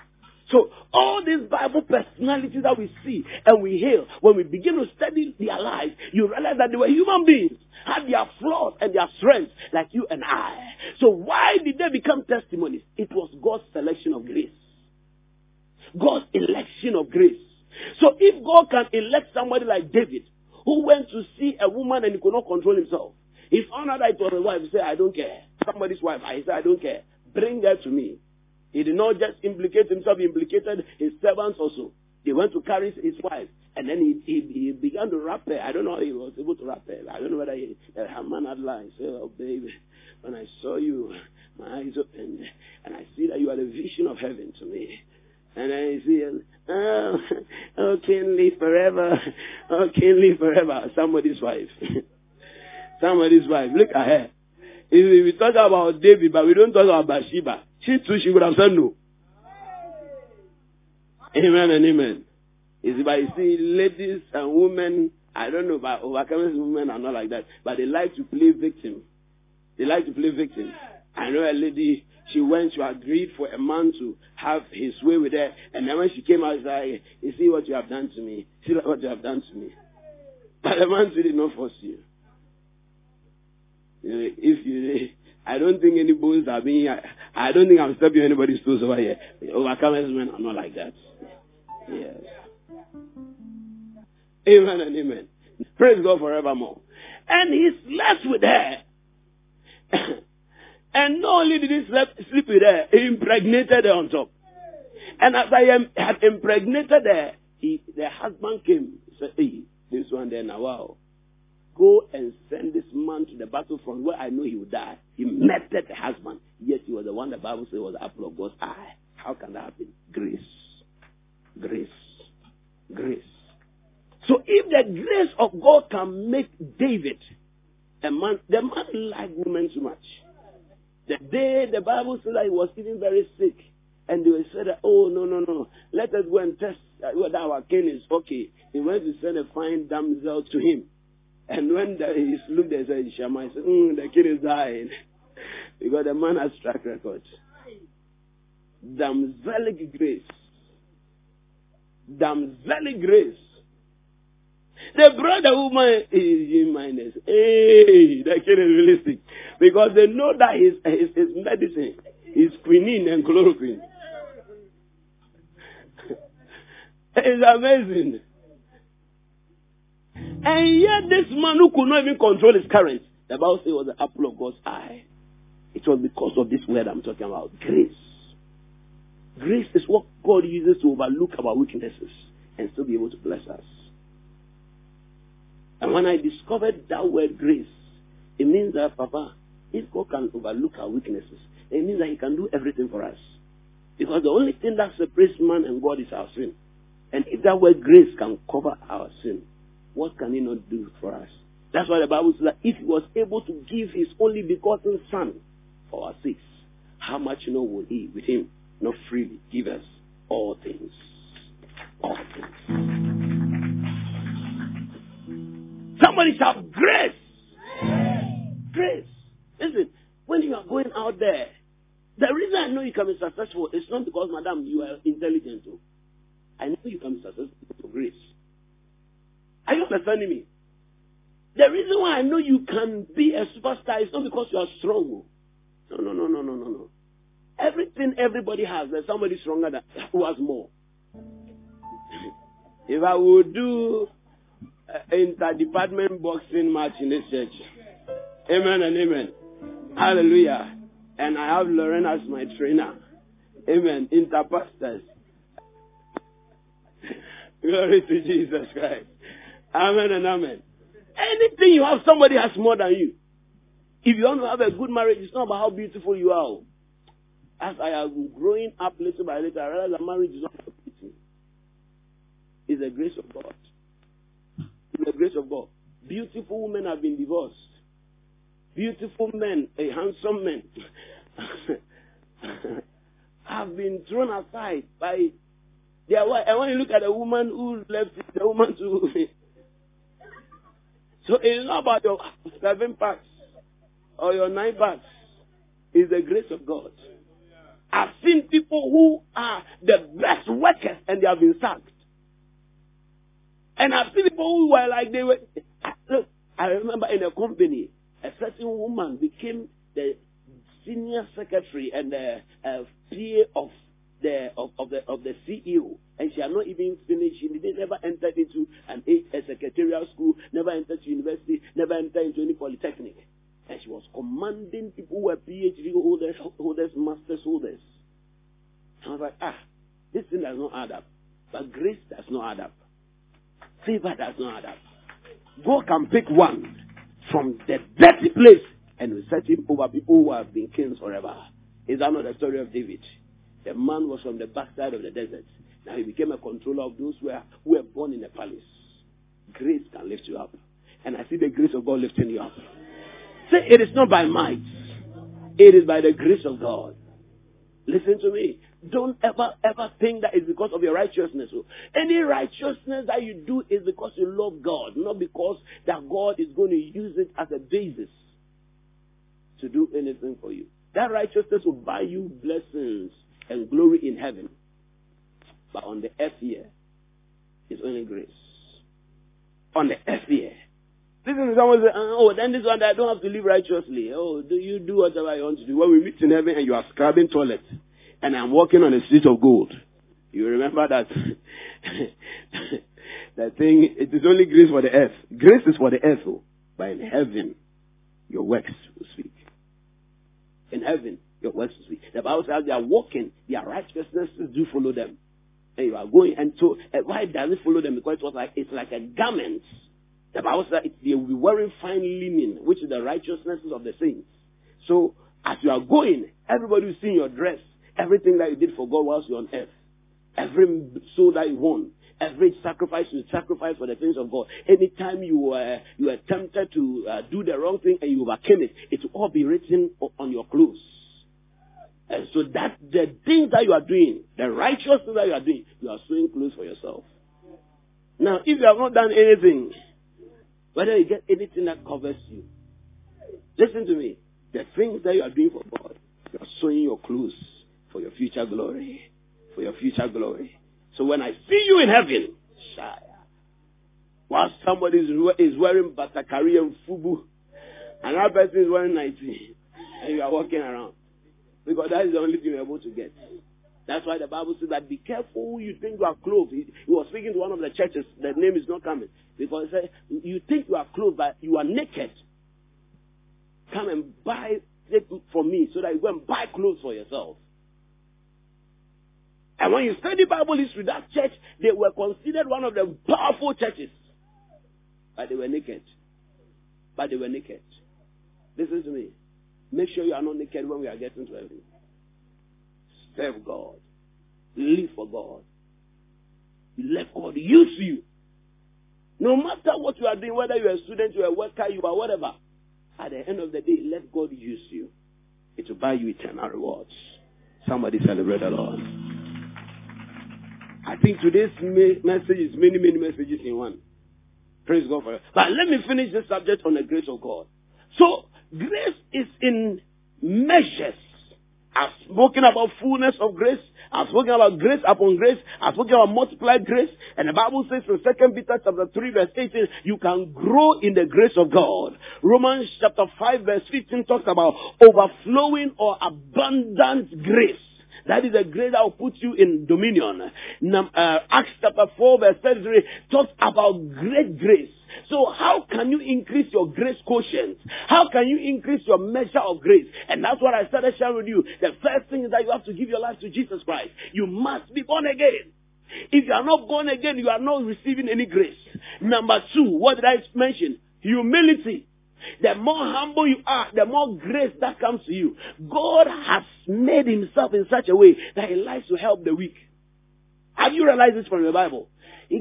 So all these Bible personalities that we see and we hear, when we begin to study their lives, you realize that they were human beings, had their flaws and their strengths like you and I. So why did they become testimonies? It was God's selection of grace. God's election of grace. So if God can elect somebody like David, who went to see a woman and he could not control himself, he found out that it was a wife, he said, I don't care. Somebody's wife. I said, I don't care. Bring her to me. He did not just implicate himself, he implicated his servants also. They went to carry his wife. And then he, he, he began to rap her. I don't know how he was able to rap her. I don't know whether he, uh, man had lied. He said, oh, baby, when I saw you, my eyes opened. And I see that you are the vision of heaven to me. And I see, oh, oh, can live forever. Oh, can live forever. Somebody's wife. Somebody's wife. Look at her. If we talk about David, but we don't talk about Bathsheba. She too, she would have said no. Amen and amen. Is but you see, ladies and women, I don't know, but overcomers women are not like that. But they like to play victim. They like to play victim. I know a lady, she went, to agreed for a man to have his way with her. And then when she came out, she said, you see what you have done to me. See what you have done to me. But the man did not force you. If you, I don't think any bones are being, I don't think I'm stepping anybody's toes over here. Overcomers men are not like that. Yes. Amen and amen. Praise God forevermore. And he slept with her. and not only did he sleep with her, he impregnated her on top. And as I am, had impregnated her, he, the husband came. Said, hey, this one then, wow. Go and send this man to the battlefront where I know he will die. He met the husband. Yet he was the one the Bible says was the apple of God's eye. How can that happen? Grace. Grace. Grace. So if the grace of God can make David a man, the man liked women too much. The day the Bible says that he was even very sick, And they said, oh, no, no, no. Let us go and test whether our king is okay. He went to send a fine damsel to him. And when the, he looked at the Shammai, said, mm, the king is dying. because the man has track record. Damselic grace. Damselic grace. They brought the woman in eh, eh, minus. Eh, hey, the kid is realistic. Because they know that his, his, his medicine is quinine and chloroquine. it's amazing. And yet this man who could not even control his current, the Bible says was the apple of God's eye. It was because of this word I'm talking about. Grace. Grace is what God uses to overlook our weaknesses and still be able to bless us. And when I discovered that word grace, it means that, Papa, if God can overlook our weaknesses, it means that He can do everything for us. Because the only thing that separates man and God is our sin. And if that word grace can cover our sin, what can He not do for us? That's why the Bible says that if He was able to give His only begotten Son for our sakes, how much know will He, with Him, not freely give us all things? All things. Somebody shout grace. Grace. Listen, when you are going out there, the reason I know you can be successful is not because, madam, you are intelligent. I know you can be successful for grace. Are you understanding me? The reason why I know you can be a superstar is not because you are strong. No, no, no, no, no, no, no. Everything everybody has, there's somebody stronger than who has more. if I would do Uh, interdepartment boxing match in this church. Amen and amen. Hallelujah. And I have Lauren as my trainer. Amen. Interpastors. Glory to Jesus Christ. Amen and amen. Anything you have, somebody has more than you. If you want to have a good marriage, it's not about how beautiful you are. As I am growing up little by little, I realize that marriage is not about beauty. It's the grace of God the grace of God. Beautiful women have been divorced. Beautiful men, a handsome men, have been thrown aside by their wife. And when you look at a woman who left the woman to. so it's not about your seven packs or your nine packs. It's the grace of God. I've seen people who are the best workers and they have been sacked. And I've seen people who were like they were. Look, I remember in a company, a certain woman became the senior secretary and the uh, PA of the of, of, the of the CEO, and she had not even finished. She didn't never entered into an a, a secretarial school, never entered to university, never entered into any polytechnic, and she was commanding people who were PhD holders, holders, masters holders. I was like, ah, this thing does not add up, but grace does not add up. Favor does not add. God can pick one from the dirty place and set him over people who have been kings forever. Is that not the story of David? The man was from the backside of the desert. Now he became a controller of those who were, who were born in a palace. Grace can lift you up. And I see the grace of God lifting you up. Say, it is not by might. It is by the grace of God. Listen to me. Don't ever, ever think that it's because of your righteousness. Any righteousness that you do is because you love God, not because that God is going to use it as a basis to do anything for you. That righteousness will buy you blessings and glory in heaven. But on the earth here, it's only grace. On the earth here. Listen to someone say, ah, oh, then this one, I don't have to live righteously. Oh, do you do whatever you want to do? When we meet in heaven and you are scrubbing toilets and I'm walking on a street of gold. You remember that? that thing, it is only grace for the earth. Grace is for the earth, oh, but in heaven, your works will speak. In heaven, your works will speak. The Bible says they are walking, their righteousness do follow them. And you are going, and so why does it follow them? Because it was like it's like a garment. The Bible says they will be wearing fine linen, which is the righteousnesses of the saints. So as you are going, everybody will see your dress Everything that you did for God whilst you're on earth. Every soul that you won. Every sacrifice you sacrifice for the things of God. Anytime you were, you were tempted to uh, do the wrong thing and you overcame it, it will all be written on your clothes. And so that the things that you are doing, the righteous things that you are doing, you are sewing clothes for yourself. Now, if you have not done anything, whether you get anything that covers you, listen to me. The things that you are doing for God, you are sewing your clothes for your future glory. For your future glory. So when I see you in heaven, Shaya, while somebody is wearing Batakari and Fubu, another person is wearing 19, and you are walking around. Because that is the only thing you're able to get. That's why the Bible says that be careful who you think you are clothed. He, he, was speaking to one of the churches. The name is not coming. Because he said, you think you are clothed, but you are naked. Come and buy it from me so that you go and buy clothes for yourself. And when you study Bible history, that church, they were considered one of the powerful churches. But they were naked. But they were naked. Listen to me. Make sure you are not naked when we are getting to heaven. Serve God. Live for God. Let God use you. No matter what you are doing, whether you're a student, you're a worker, you are whatever, at the end of the day, let God use you. It will buy you eternal rewards. Somebody celebrate the Lord. I think today's message is many, many messages in one. Praise God for it. But let me finish this subject on the grace of God. So, grace is in measures. I've spoken about fullness of grace. I've spoken about grace upon grace. I've spoken about multiplied grace. And the Bible says in 2 Peter chapter 3 verse 18, you can grow in the grace of God. Romans chapter 5 verse 15 talks about overflowing or abundant grace. That is a grace that will put you in dominion. Now, uh, Acts chapter 4 verse 33 talks about great grace. So how can you increase your grace quotient? How can you increase your measure of grace? And that's what I started sharing with you. The first thing is that you have to give your life to Jesus Christ. You must be born again. If you are not born again, you are not receiving any grace. Number two, what did I mention? Humility. The more humble you are, the more grace that comes to you. God has made himself in such a way that he likes to help the weak. Have you realized this from the Bible?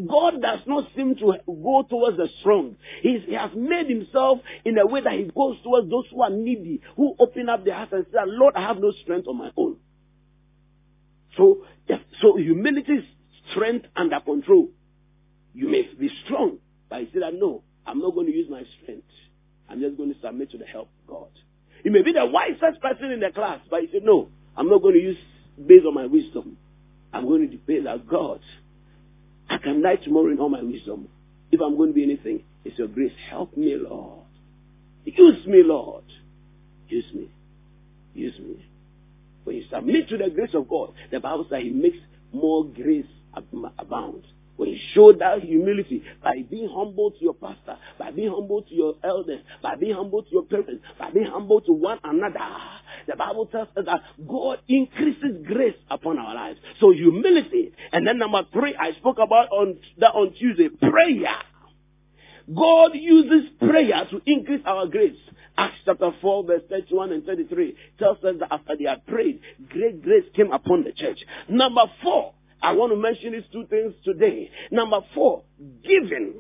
God does not seem to go towards the strong. He's, he has made himself in a way that he goes towards those who are needy, who open up their hearts and say, Lord, I have no strength on my own. So, so humility is strength under control. You may be strong, but you say no, I'm not going to use my strength. I'm just going to submit to the help of God. You may be the wisest person in the class, but you say, no, I'm not going to use based on my wisdom. I'm going to depend on God. I can die tomorrow in all my wisdom. If I'm going to be anything, it's your grace. Help me, Lord. Use me, Lord. Use me. Use me. When you submit to the grace of God, the Bible says He makes more grace abound. You show that humility by being humble to your pastor, by being humble to your elders, by being humble to your parents, by being humble to one another, the Bible tells us that God increases grace upon our lives. So humility. And then number three, I spoke about on that on Tuesday, prayer. God uses prayer to increase our grace. Acts chapter 4 verse 31 and 33 tells us that after they had prayed, great grace came upon the church. Number four, I want to mention these two things today. Number four, giving.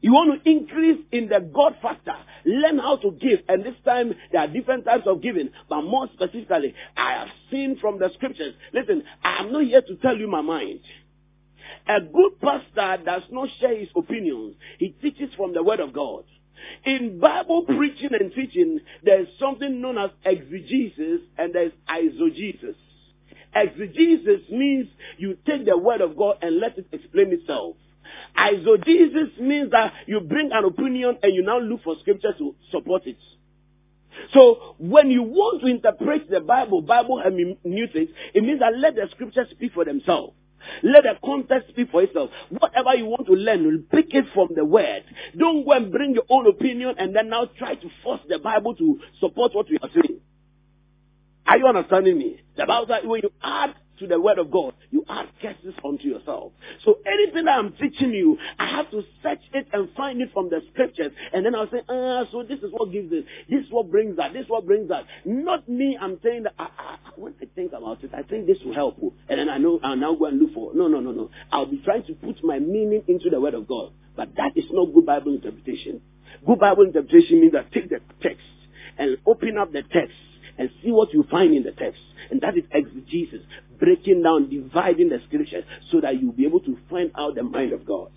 You want to increase in the God factor. Learn how to give. And this time, there are different types of giving. But more specifically, I have seen from the scriptures. Listen, I am not here to tell you my mind. A good pastor does not share his opinions. He teaches from the word of God. In Bible preaching and teaching, there is something known as exegesis and there is eisegesis. Exegesis means you take the word of God and let it explain itself. Eisegesis means that you bring an opinion and you now look for scripture to support it. So when you want to interpret the Bible, Bible hermeneutics, it means that let the scriptures speak for themselves. Let the context speak for itself. Whatever you want to learn, pick it from the word. Don't go and bring your own opinion and then now try to force the Bible to support what you are saying. Are you understanding me? The Bible says when you add to the word of God, you add curses unto yourself. So anything that I'm teaching you, I have to search it and find it from the scriptures. And then I'll say, ah, so this is what gives this. This is what brings that. This is what brings that. Not me, I'm saying that, I, I, when I think about it, I think this will help. you. And then I know, I'll now go and look for, no, no, no, no. I'll be trying to put my meaning into the word of God. But that is not good Bible interpretation. Good Bible interpretation means that take the text and open up the text and see what you find in the text. And that is exegesis, breaking down, dividing the scriptures so that you'll be able to find out the mind of God.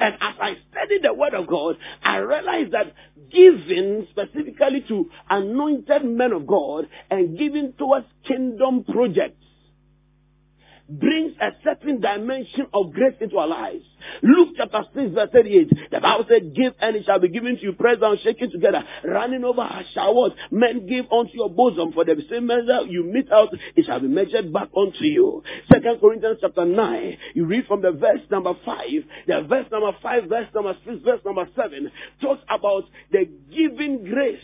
And as I studied the Word of God, I realized that giving specifically to anointed men of God and giving towards kingdom projects brings a certain dimension of grace into our lives. Luke chapter 6 verse 38, the Bible said, give and it shall be given to you, pressed down, shaken together, running over showers. Men give unto your bosom. For the same measure you mete out, it shall be measured back unto you. Second Corinthians chapter 9, you read from the verse number 5, the verse number 5, verse number 6, verse number 7, talks about the giving grace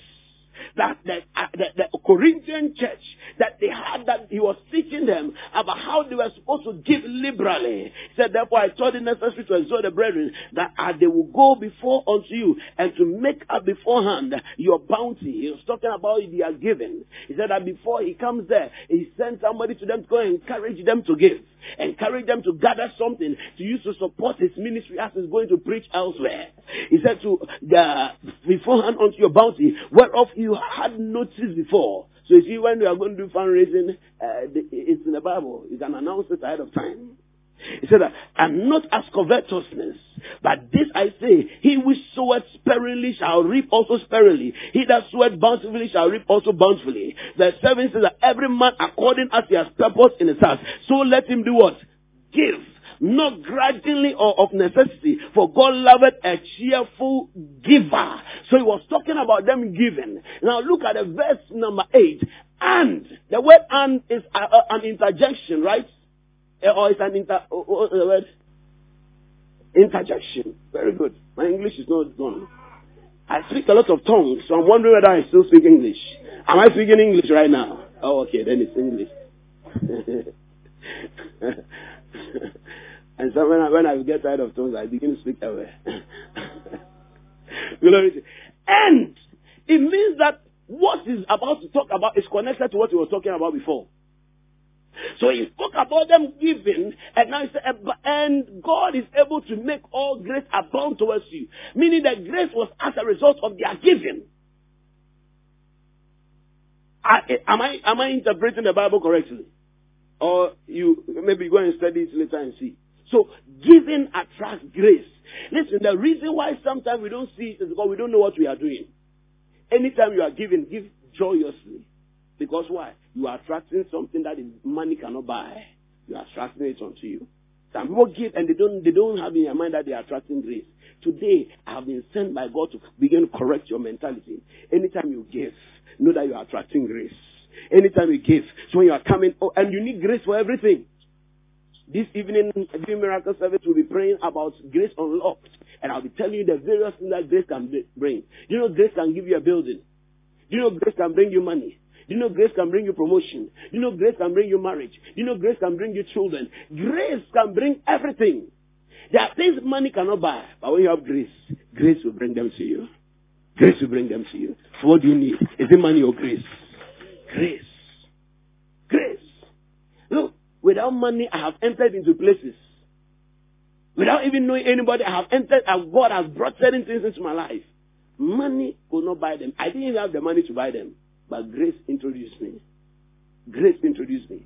that the, uh, the, the, Corinthian church that they had that he was teaching them about how they were supposed to give liberally. He said, therefore I thought it necessary to exhort the brethren that uh, they will go before unto you and to make up beforehand your bounty. He was talking about their giving. He said that before he comes there, he sent somebody to them to go and encourage them to give. Encourage them to gather something to use to support his ministry as he's going to preach elsewhere. He said to the beforehand unto your bounty, whereof you had noticed before. So you see, when we are going to do fundraising, uh, it's in the Bible. You can announce it ahead of time. He said that, and not as covetousness, but this I say, he which soweth sparingly shall reap also sparingly. He that soweth bountifully shall reap also bountifully. The seven says that every man according as he has purpose in his heart, so let him do what? Give not grudgingly or of necessity, for God loveth a cheerful giver. So he was talking about them giving. Now look at the verse number eight. And, the word and is a, a, an interjection, right? Eh, or it's an inter, what the word? Interjection. Very good. My English is not gone. I speak a lot of tongues, so I'm wondering whether I still speak English. Am I speaking English right now? Oh, okay, then it's English. and so when I, when I get tired of tongues, I begin to speak away. and it means that what is about to talk about is connected to what he was talking about before. So he spoke about them giving, and now he said, and God is able to make all grace abound towards you. Meaning that grace was as a result of their giving. am I am I interpreting the Bible correctly? Or you maybe go and study it later and see. So giving attracts grace. Listen, the reason why sometimes we don't see it is because we don't know what we are doing. Anytime you are giving, give joyously. Because why? You are attracting something that money cannot buy. You are attracting it onto you. Some people give and they don't they don't have in their mind that they are attracting grace. Today, I have been sent by God to begin to correct your mentality. Anytime you give, know that you are attracting grace. Anytime you give, so when you are coming, oh, and you need grace for everything. This evening, every miracle service will be praying about grace unlocked. And I'll be telling you the various things that grace can bring. You know, grace can give you a building. You know, grace can bring you money. You know grace can bring you promotion. You know grace can bring you marriage. You know grace can bring you children. Grace can bring everything. There are things money cannot buy. But when you have grace, grace will bring them to you. Grace will bring them to you. So what do you need? Is it money or grace? Grace. Grace. Look, without money, I have entered into places. Without even knowing anybody, I have entered, and God has brought certain things into my life. Money could not buy them. I didn't even have the money to buy them. But grace introduced me. Grace introduced me.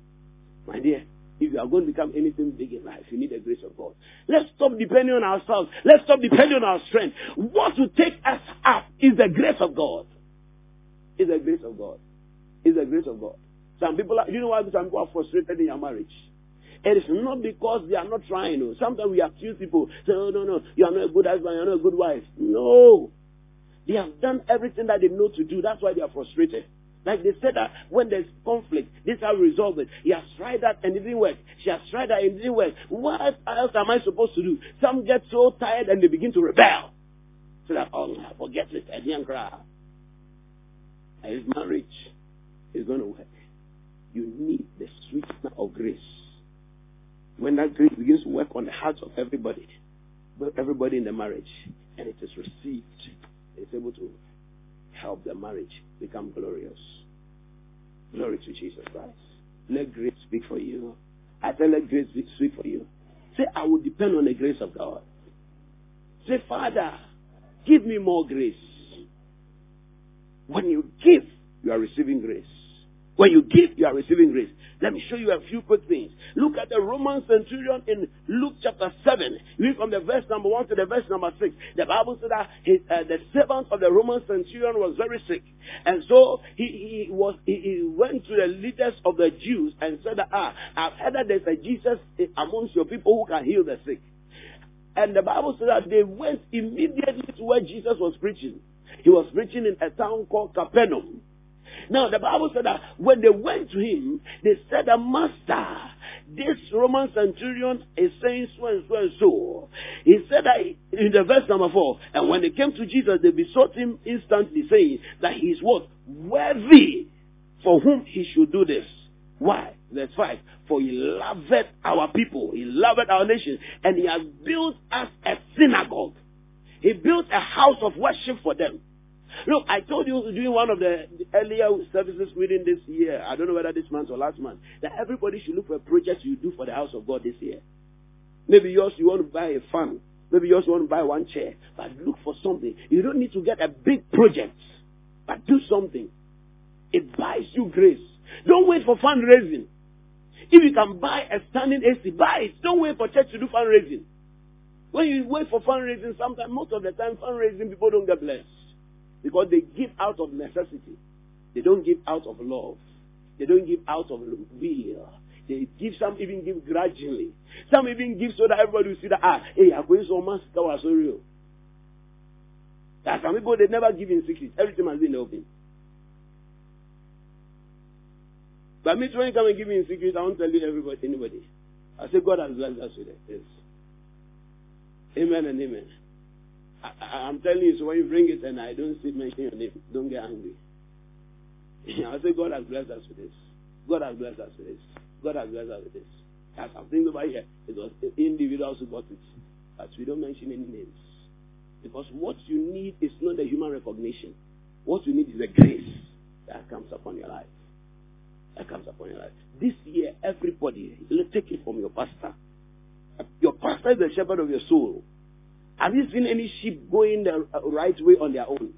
My dear, if you are going to become anything big in life, you need the grace of God. Let's stop depending on ourselves. Let's stop depending on our strength. What will take us up is the grace of God. Is the grace of God. Is the grace of God. Some people are, you know why some people are frustrated in your marriage? It is not because they are not trying. Sometimes we accuse people, say, oh, no, no, you are not a good husband, you are not a good wife. No. They have done everything that they know to do. That's why they are frustrated. Like they said that when there's conflict, this is how resolve it. He has tried that and it didn't work. She has tried that and it didn't work. What else am I supposed to do? Some get so tired and they begin to rebel. So that, oh, forget it. I didn't cry. His marriage is going to work. You need the sweetness of grace. When that grace begins to work on the hearts of everybody, everybody in the marriage, and it is received it's able to help the marriage become glorious. Glory to Jesus Christ. Let grace speak for you. I tell let grace speak for you. Say, I will depend on the grace of God. Say, Father, give me more grace. When you give, you are receiving grace. When you give, you are receiving grace. Let me show you a few quick things. Look at the Roman centurion in Luke chapter 7. Read from the verse number 1 to the verse number 6. The Bible said that his, uh, the servant of the Roman centurion was very sick. And so he, he was he, he, went to the leaders of the Jews and said, that, Ah, I've heard that there's a Jesus amongst your people who can heal the sick. And the Bible said that they went immediately to where Jesus was preaching. He was preaching in a town called Capernaum. Now, the Bible said that when they went to him, they said, Master, this Roman centurion is saying so and so and so. He said that in the verse number four, and when they came to Jesus, they besought him instantly, saying that he is what? Worthy for whom he should do this. Why? Verse 5. For he loved our people, he loved our nation, and he has built us a synagogue. He built a house of worship for them. Look, I told you during one of the earlier services within this year, I don't know whether this month or last month, that everybody should look for a project you do for the house of God this year. Maybe yours you want to buy a fan. Maybe yours you want to buy one chair. But look for something. You don't need to get a big project. But do something. It buys you grace. Don't wait for fundraising. If you can buy a standing AC, buy it. Don't wait for church to do fundraising. When you wait for fundraising, sometimes, most of the time, fundraising people don't get blessed. Because they give out of necessity. They don't give out of love. They don't give out of will. They give some even give grudgingly. Some even give so that everybody will see that ah, hey, I'm going so much that was so real. Are some people they never give in secret. Everything must be open. But me when you come and give me in secret, I won't tell you everybody anybody. I say God has blessed us with it. Yes. Amen and amen. I, am telling you, so when you bring it and I don't see mention your name, don't get angry. I say, God has blessed us with this. God has blessed us with this. God has blessed us with this. I'm thinking over here, it was individuals who got it. But we don't mention any names. Because what you need is not the human recognition. What you need is the grace that comes upon your life. That comes upon your life. This year, everybody, take it from your pastor. Your pastor is the shepherd of your soul. Have you seen any sheep going the uh, right way on their own?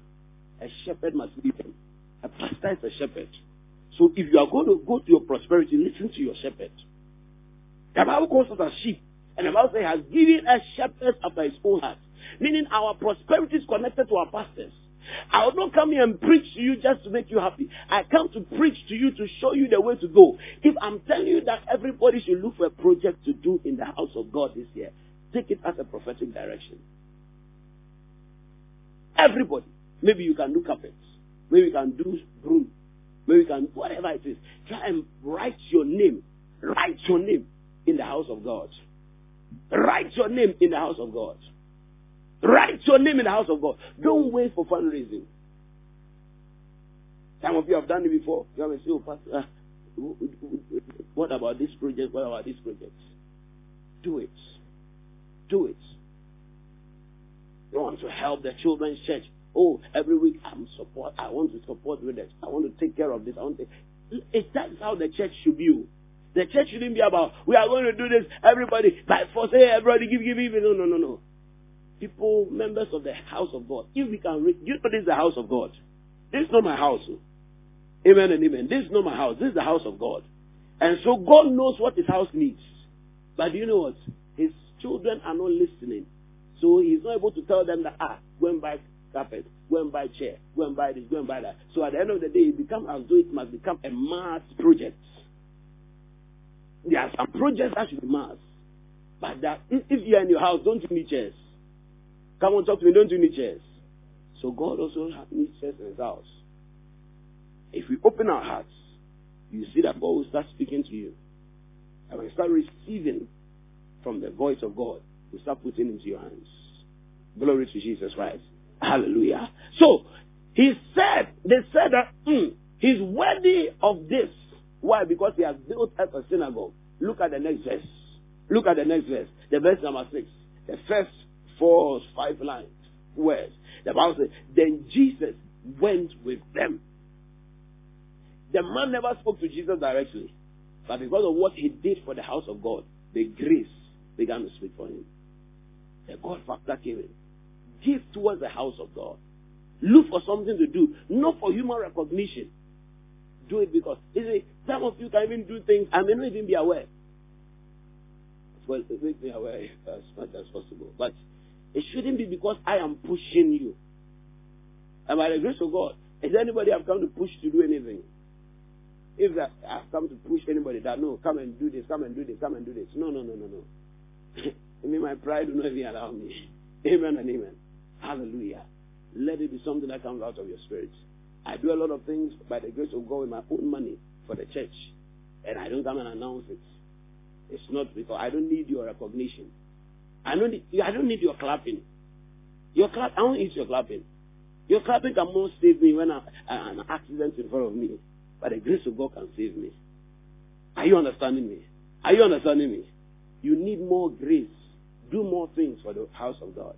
A shepherd must lead them. A pastor is a shepherd. So if you are going to go to your prosperity, listen to your shepherd. The Bible calls us a sheep. And the Bible says, has given us shepherds after his own heart. Meaning our prosperity is connected to our pastors. I will not come here and preach to you just to make you happy. I come to preach to you to show you the way to go. If I'm telling you that everybody should look for a project to do in the house of God this year, take it as a prophetic direction. Everybody. Maybe you can do carpets. Maybe you can do broom. Maybe you can, whatever it is. Try and write your name. Write your name in the house of God. Write your name in the house of God. Write your name in the house of God. Don't wait for fundraising. Some of you have done it before. You have say, oh, Pastor, uh, what about this project? What about this project? Do it. Do it. You want to help the children's church. Oh, every week I'm support. I want to support with it. I want to take care of this. I want to. It, that's how the church should be. The church shouldn't be about we are going to do this. Everybody by force. Hey, everybody give, give, give. No, no, no, no. People, members of the house of God. If we can you know this is the house of God. This is not my house. Amen and amen. This is not my house. This is the house of God. And so God knows what his house needs. But you know what? His children are not listening. So he's not able to tell them that, ah, go and buy carpet, go and buy chair, go and buy this, go and buy that. So at the end of the day, it becomes as though it must become a mass project. There are some projects that should be mass. But that, if, if you're in your house, don't you need chairs? Come on, talk to me, don't you need chairs? So God also needs chairs in his house. If we open our hearts, you see that God will start speaking to you. And we start receiving from the voice of God, we start putting into your hands. Glory to Jesus Christ. Hallelujah. So, he said, they said that mm, he's worthy of this. Why? Because he has built up a synagogue. Look at the next verse. Look at the next verse. The verse number six. The first four, five lines, words. The Bible says, then Jesus went with them. The man never spoke to Jesus directly. But because of what he did for the house of God, the grace began to speak for him. The God factor came in. Give towards the house of God. Look for something to do, not for human recognition. do it because you see, some of you can even do things I may not even be aware. Well, make me aware as much as possible. But it shouldn't be because I am pushing you. And by the grace of God, is anybody I've come to push to do anything? If I've come to push anybody that no, come and do this, come and do this, come and do this. No, no, no, no, no. I mean my pride will not even allow me. Amen and amen. Hallelujah. Let it be something that comes out of your spirit. I do a lot of things by the grace of God with my own money for the church. And I don't come and announce it. It's not because I don't need your recognition. I don't need, I don't need your clapping. Your clap, I don't need your clapping. Your clapping can more save me when I, an accident in front of me. But the grace of God can save me. Are you understanding me? Are you understanding me? You need more grace. Do more things for the house of God.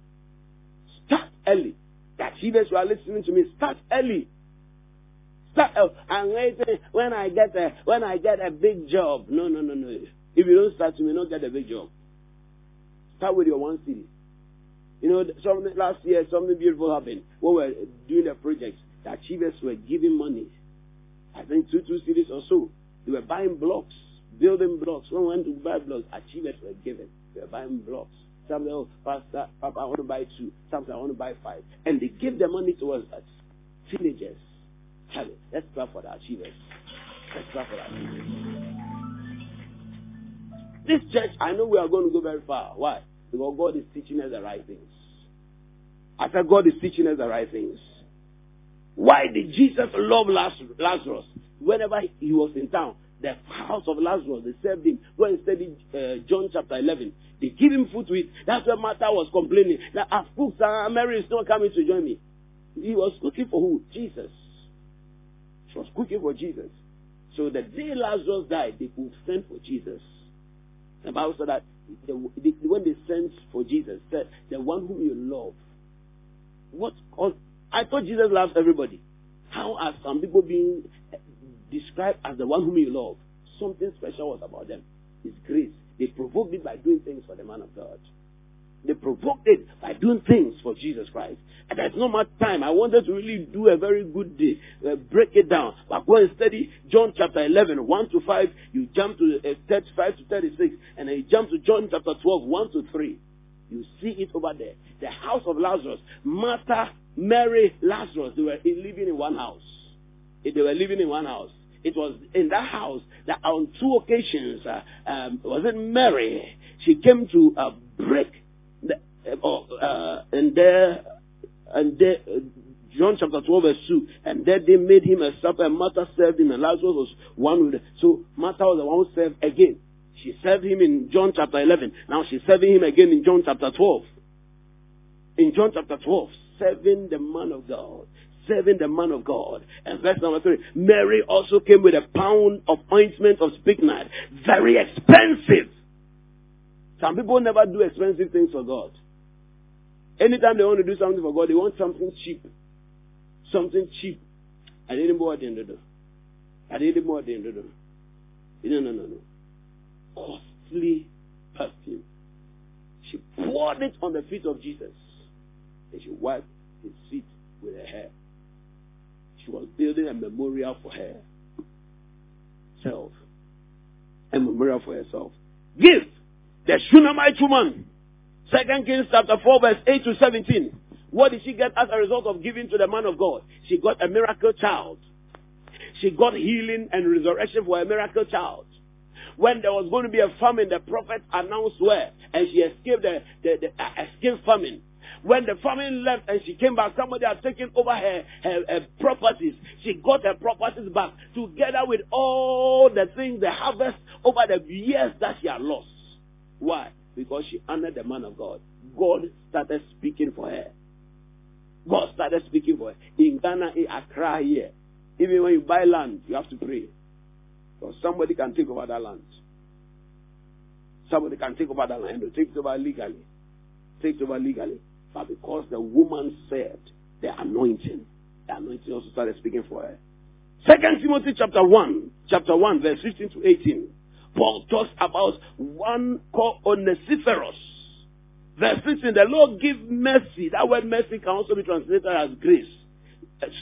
Start early. The achievers who are listening to me, start early. Start. Oh, I'm waiting when I get a when I get a big job. No, no, no, no. If you don't start, you may not get a big job. Start with your one city. You know, something last year, something beautiful happened. When we were doing the project, the achievers were giving money. I think two, two cities or so. They were buying blocks, building blocks. When we went to buy blocks, achievers were given. They were buying blocks. Some say, oh, Pastor, Papa, I want to buy two. Some say, I want to buy five. And they give the money towards us. Teenagers. Tell it. Let's clap for the achievers. Let's clap for the achievers. This church, I know we are going to go very far. Why? Because God is teaching us the right things. I said God is teaching us the right things. Why did Jesus love Lazarus? Whenever he was in town, the house of Lazarus, they served him. Go and study uh, John chapter 11. They give him food to eat. That's where Martha was complaining. That I've uh, Mary is not coming to join me. He was cooking for who? Jesus. She was cooking for Jesus. So the day Lazarus died, they could send for Jesus. The Bible said that the, the, when they sent for Jesus, said, the one whom you love. What? I thought Jesus loves everybody. How are some people being described as the one whom you love? Something special was about them. His grace. They provoked it by doing things for the man of God. They provoked it by doing things for Jesus Christ. And there's not much time. I wanted to really do a very good day, uh, break it down. But go and study John chapter 11, 1 to 5. You jump to uh, 35 to 36. And then you jump to John chapter 12, 1 to 3. You see it over there. The house of Lazarus. Martha, Mary, Lazarus. They were living in one house. They were living in one house. It was in that house that on two occasions, uh, um, was it Mary? She came to uh, break the, uh, uh and there, and there, uh, John chapter 12 verse 2, and there they made him a supper, and Martha served him, and Lazarus was one with. So Martha was the one who served again. She served him in John chapter 11. Now she's serving him again in John chapter 12. In John chapter 12, serving the man of God serving the man of God. And verse number three, Mary also came with a pound of ointment of spikenard, very expensive. Some people never do expensive things for God. Anytime they want to do something for God, they want something cheap. Something cheap. I didn't more than the I didn't more than the No, no, no, no. Costly perfume. She poured it on the feet of Jesus. And she wiped his feet with her hair. She was building a memorial for herself. A memorial for herself. Give the Shunammite woman. Second Kings chapter 4 verse 8 to 17. What did she get as a result of giving to the man of God? She got a miracle child. She got healing and resurrection for a miracle child. When there was going to be a famine, the prophet announced where, and she escaped the, the, the uh, escaped famine. When the family left and she came back, somebody had taken over her, her, her properties. She got her properties back together with all the things, the harvest over the years that she had lost. Why? Because she honored the man of God. God started speaking for her. God started speaking for her. In Ghana, in Accra here, even when you buy land, you have to pray. Because somebody can take over that land. Somebody can take over that land and take it over legally. Take it over legally. But because the woman said the anointing, the anointing also started speaking for her. Second Timothy chapter 1, chapter 1, verse 15 to 18. Paul talks about one called Onesiphorus. Verse 16, the Lord give mercy. That word mercy can also be translated as grace.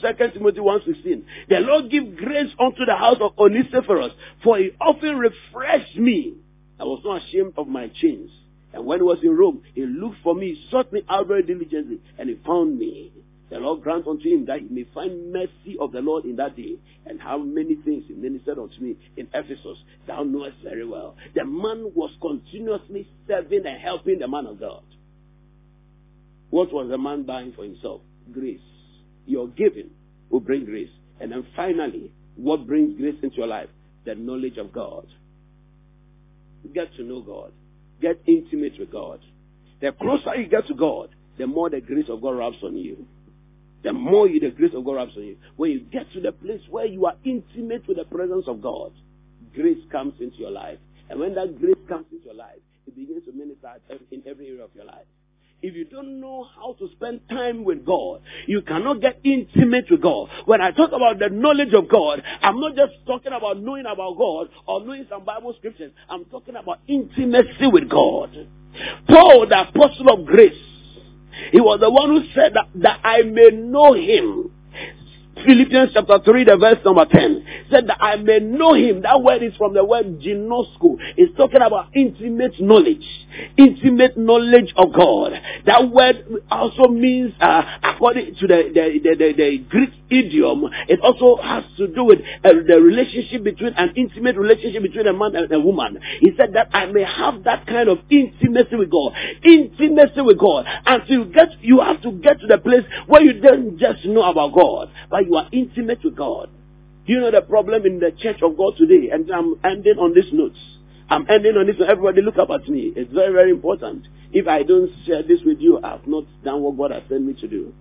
Second Timothy 1.16. The Lord give grace unto the house of Onesiphorus, for he often refreshed me. I was not ashamed of my chains. And when he was in Rome, he looked for me, sought me out very diligently, and he found me. The Lord grant unto him that he may find mercy of the Lord in that day. And how many things he ministered unto me in Ephesus, thou knowest very well. The man was continuously serving and helping the man of God. What was the man buying for himself? Grace. Your giving will bring grace. And then finally, what brings grace into your life? The knowledge of God. Get to know God. Get intimate with God. The closer you get to God, the more the grace of God rubs on you. The more you, the grace of God rubs on you. When you get to the place where you are intimate with the presence of God, grace comes into your life. And when that grace comes into your life, it begins to minister in every area of your life. If you don't know how to spend time with God, you cannot get intimate with God. When I talk about the knowledge of God, I'm not just talking about knowing about God or knowing some Bible scriptures. I'm talking about intimacy with God. Paul, the apostle of grace, he was the one who said that, that I may know him Philippians chapter 3, the verse number 10 said that I may know him. That word is from the word ginosko. It's talking about intimate knowledge. Intimate knowledge of God. That word also means, uh, according to the, the, the, the, the Greek idiom, it also has to do with uh, the relationship between, an intimate relationship between a man and a woman. He said that I may have that kind of intimacy with God. Intimacy with God. Until you get, you have to get to the place where you don't just know about God, but you are intimate with God. Do you know the problem in the church of God today? And I'm ending on this note. I'm ending on this. Everybody look up at me. It's very, very important. If I don't share this with you, I've not done what God has sent me to do.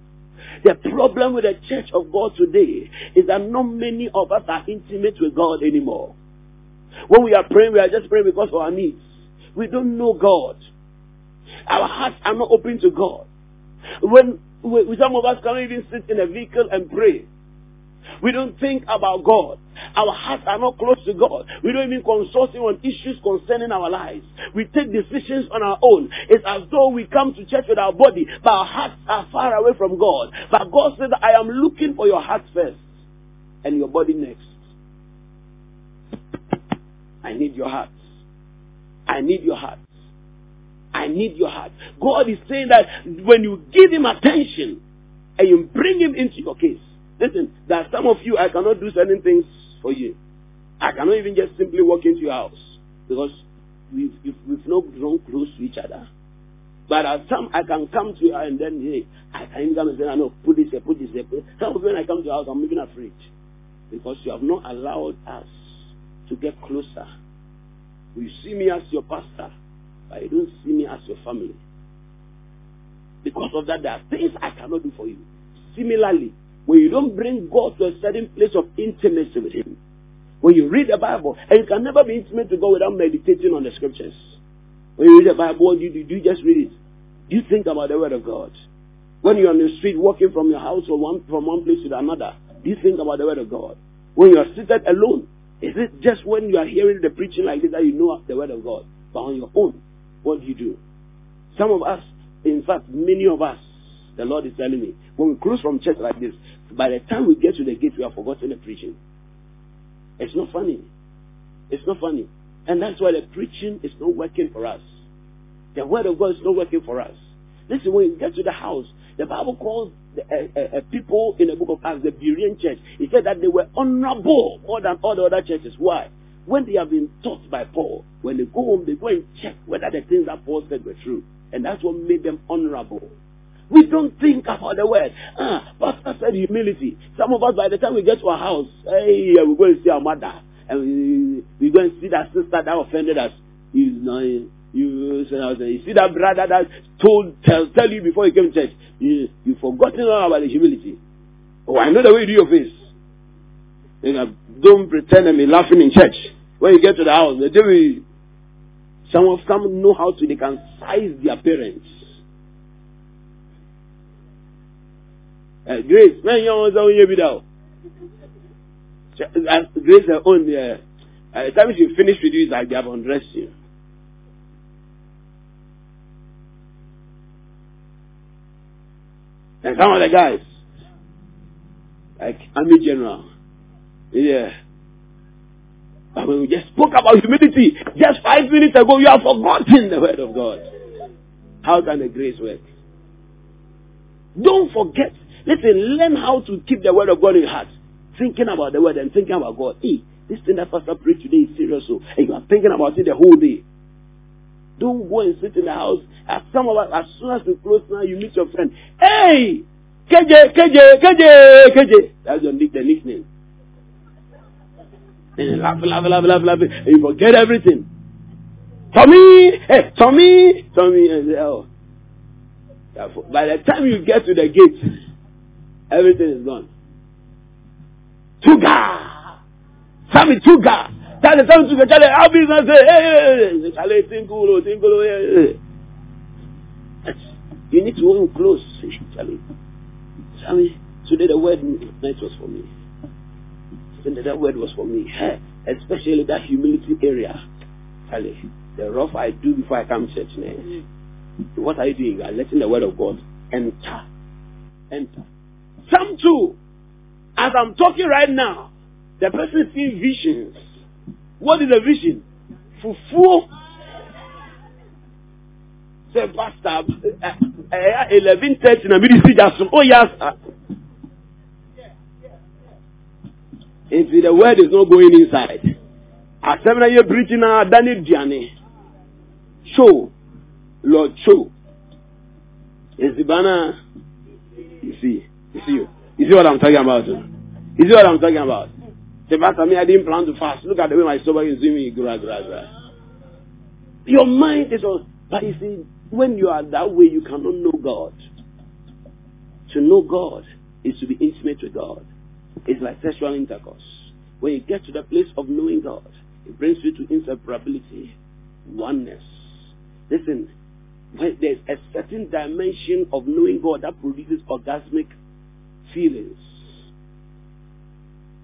The problem with the church of God today is that not many of us are intimate with God anymore. When we are praying, we are just praying because of our needs. We don't know God. Our hearts are not open to God. When, when some of us cannot even sit in a vehicle and pray. We don't think about God. Our hearts are not close to God. We don't even consult Him on issues concerning our lives. We take decisions on our own. It's as though we come to church with our body, but our hearts are far away from God. But God said, I am looking for your heart first and your body next. I need your heart. I need your heart. I need your heart. God is saying that when you give Him attention and you bring Him into your case, Listen, there are some of you, I cannot do certain things for you. I cannot even just simply walk into your house because we've, we've not grown close to each other. But at some, I can come to you and then, hey, I can come and say, ah, I know, put this here, put this here. Some when I come to your house, I'm even afraid because you have not allowed us to get closer. You see me as your pastor, but you don't see me as your family. Because of that, there are things I cannot do for you. Similarly, when you don't bring God to a certain place of intimacy with Him, when you read the Bible, and you can never be intimate to God without meditating on the scriptures. When you read the Bible, do you, do you just read it? Do you think about the Word of God? When you're on the street walking from your house from one, from one place to another, do you think about the Word of God? When you are seated alone, is it just when you are hearing the preaching like this that you know the Word of God? But on your own, what do you do? Some of us, in fact, many of us, the Lord is telling me, when we close from church like this, by the time we get to the gate, we have forgotten the preaching. It's not funny. It's not funny. And that's why the preaching is not working for us. The word of God is not working for us. Listen, when you get to the house, the Bible calls the, uh, uh, people in the book of Acts the Berean church. He said that they were honorable more than all the other churches. Why? When they have been taught by Paul, when they go home, they go and check whether the things that Paul said were true. And that's what made them honorable. We don't think about the word. Ah, Pastor said humility. Some of us, by the time we get to our house, hey, we go and see our mother. And we, we're going to see that sister that offended us. You know, you, you see that brother that told, tell, tell you before you came to church. You, you've forgotten all about the humility. Oh, I know the way you do your face. You know, don't pretend and be laughing in church. When you get to the house, they do some of them know how to, they can size their parents. Uh, Eh, grace, when you want to eh, eh, you without. Grace, her own, yeah. Uh, the time she finish with you, is like they have undressed you. And some of the guys, like army general. Yeah. But when we just spoke about humility just five minutes ago, you have forgotten the word of God. How can the grace work? Don't forget. Listen, learn how to keep the word of God in your heart. Thinking about the word and thinking about God. Hey, this thing that Pastor preached today is serious. Oh. So, and you are thinking about it the whole day. Don't go and sit in the house. As some of us, as soon as we close now, you meet your friend. Hey, KJ, KJ, KJ, KJ. That's your nick, the nickname. And laugh, laugh, laugh, laugh, laugh, and you forget everything. Tommy, hey, Tommy, Tommy, and oh. By the time you get to the gate, everything is gone. Tuga! Sammy Tuga! The time Tuga, I'll be there, say, hey, Charlie, tinkle, tinkle, hey. You need to hold close, Charlie. Sammy, today the word night was for me. Today that word was for me. Hey, especially that humility area. Charlie, the rough I do before I come to church. Man. What are you doing? You are letting the word of God enter. Enter. Some too, as I'm talking right now, the person seeing visions. What is the vision? Fufu. Say, Pastor, eleven thirty na ministry just oh yes. If the word is not going inside, asem you're preaching na Daniel Diane, show, Lord show. Is the banner? You see, you see, you see what I'm talking about. You see what I'm talking about. Say, Pastor, me I didn't plan to fast. Look at the way my stomach is doing me. Gra, gra, gra. Your mind is on. But you see, when you are that way, you cannot know God. To know God is to be intimate with God. It's like sexual intercourse. When you get to the place of knowing God, it brings you to inseparability, oneness. Listen, there's a certain dimension of knowing God that produces orgasmic feelings.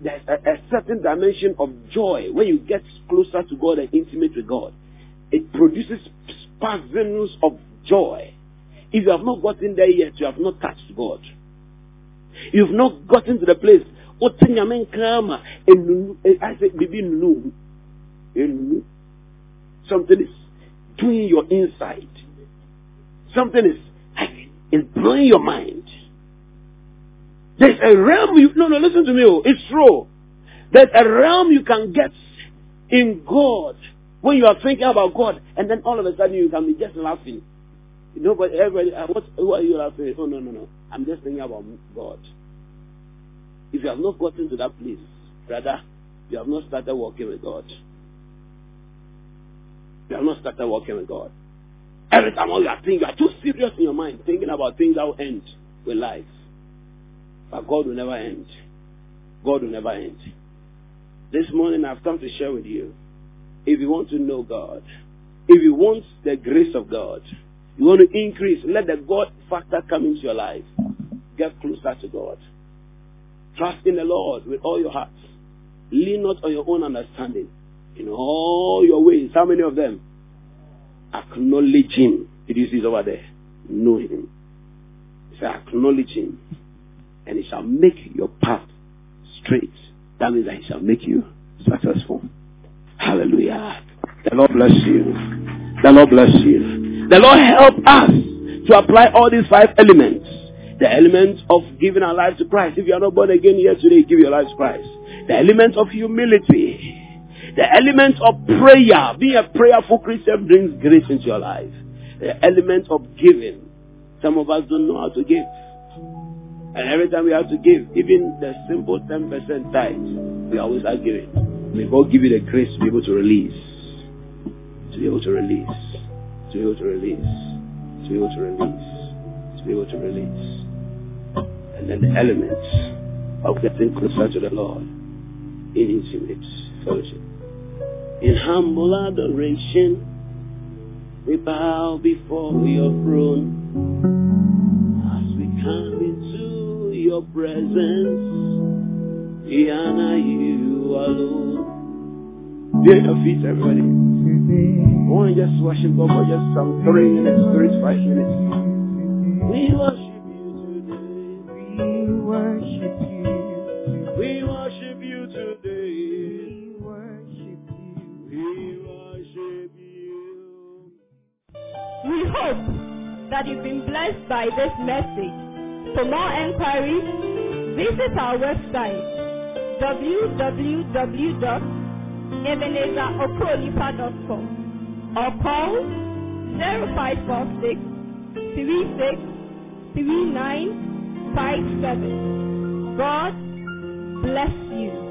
There's a, a certain dimension of joy when you get closer to God and intimate with God. It produces spasms of joy. If you have not gotten there yet, you have not touched God. You've not gotten to the place. Eh, I say, Something is doing your inside. Something is is blowing your mind. There's a realm you no no listen to me. Oh, it's true. There's a realm you can get in God when you are thinking about God, and then all of a sudden you can be just laughing. But everybody, uh, what, who are you laughing? Oh, no, no, no. I'm just thinking about God. If you have not gotten to that place, brother, you have not started walking with God. You have not started walking with God. Every time all you are thinking, you are too serious in your mind, thinking about things that will end with life. But God will never end. God will never end. This morning I've come to share with you if you want to know God, if you want the grace of God, you want to increase, let the God factor come into your life. Get closer to God. Trust in the Lord with all your heart. Lean not on your own understanding. In all your ways, how many of them? Acknowledge Him. Did you see over there? Know Him. Say, acknowledge Him. And He shall make your path straight. That means that He shall make you successful. Hallelujah. The Lord bless you. The Lord bless you. The Lord help us to apply all these five elements. The element of giving our life to Christ. If you are not born again today, give your life to Christ. The element of humility. The element of prayer. Being a prayerful Christian brings grace into your life. The element of giving. Some of us don't know how to give. And every time we have to give, even the simple 10% tithe, we always are giving. May God give you the grace to be able to release. To be able to release. To be able to release. To be able to release. To be able to release. And then the elements of getting closer to the Lord in intimate fellowship. In humble adoration, we bow before your throne as we come into your presence, Yana, you alone. Do your feet, everybody. I want to just worship God for just some three minutes, three five minutes. We worship you today. We worship you. We worship you today. We hope that you've been blessed by this message for more enquiries, visit our website www.ebenezerokolipa.com or call 0546 36 3957. God bless you.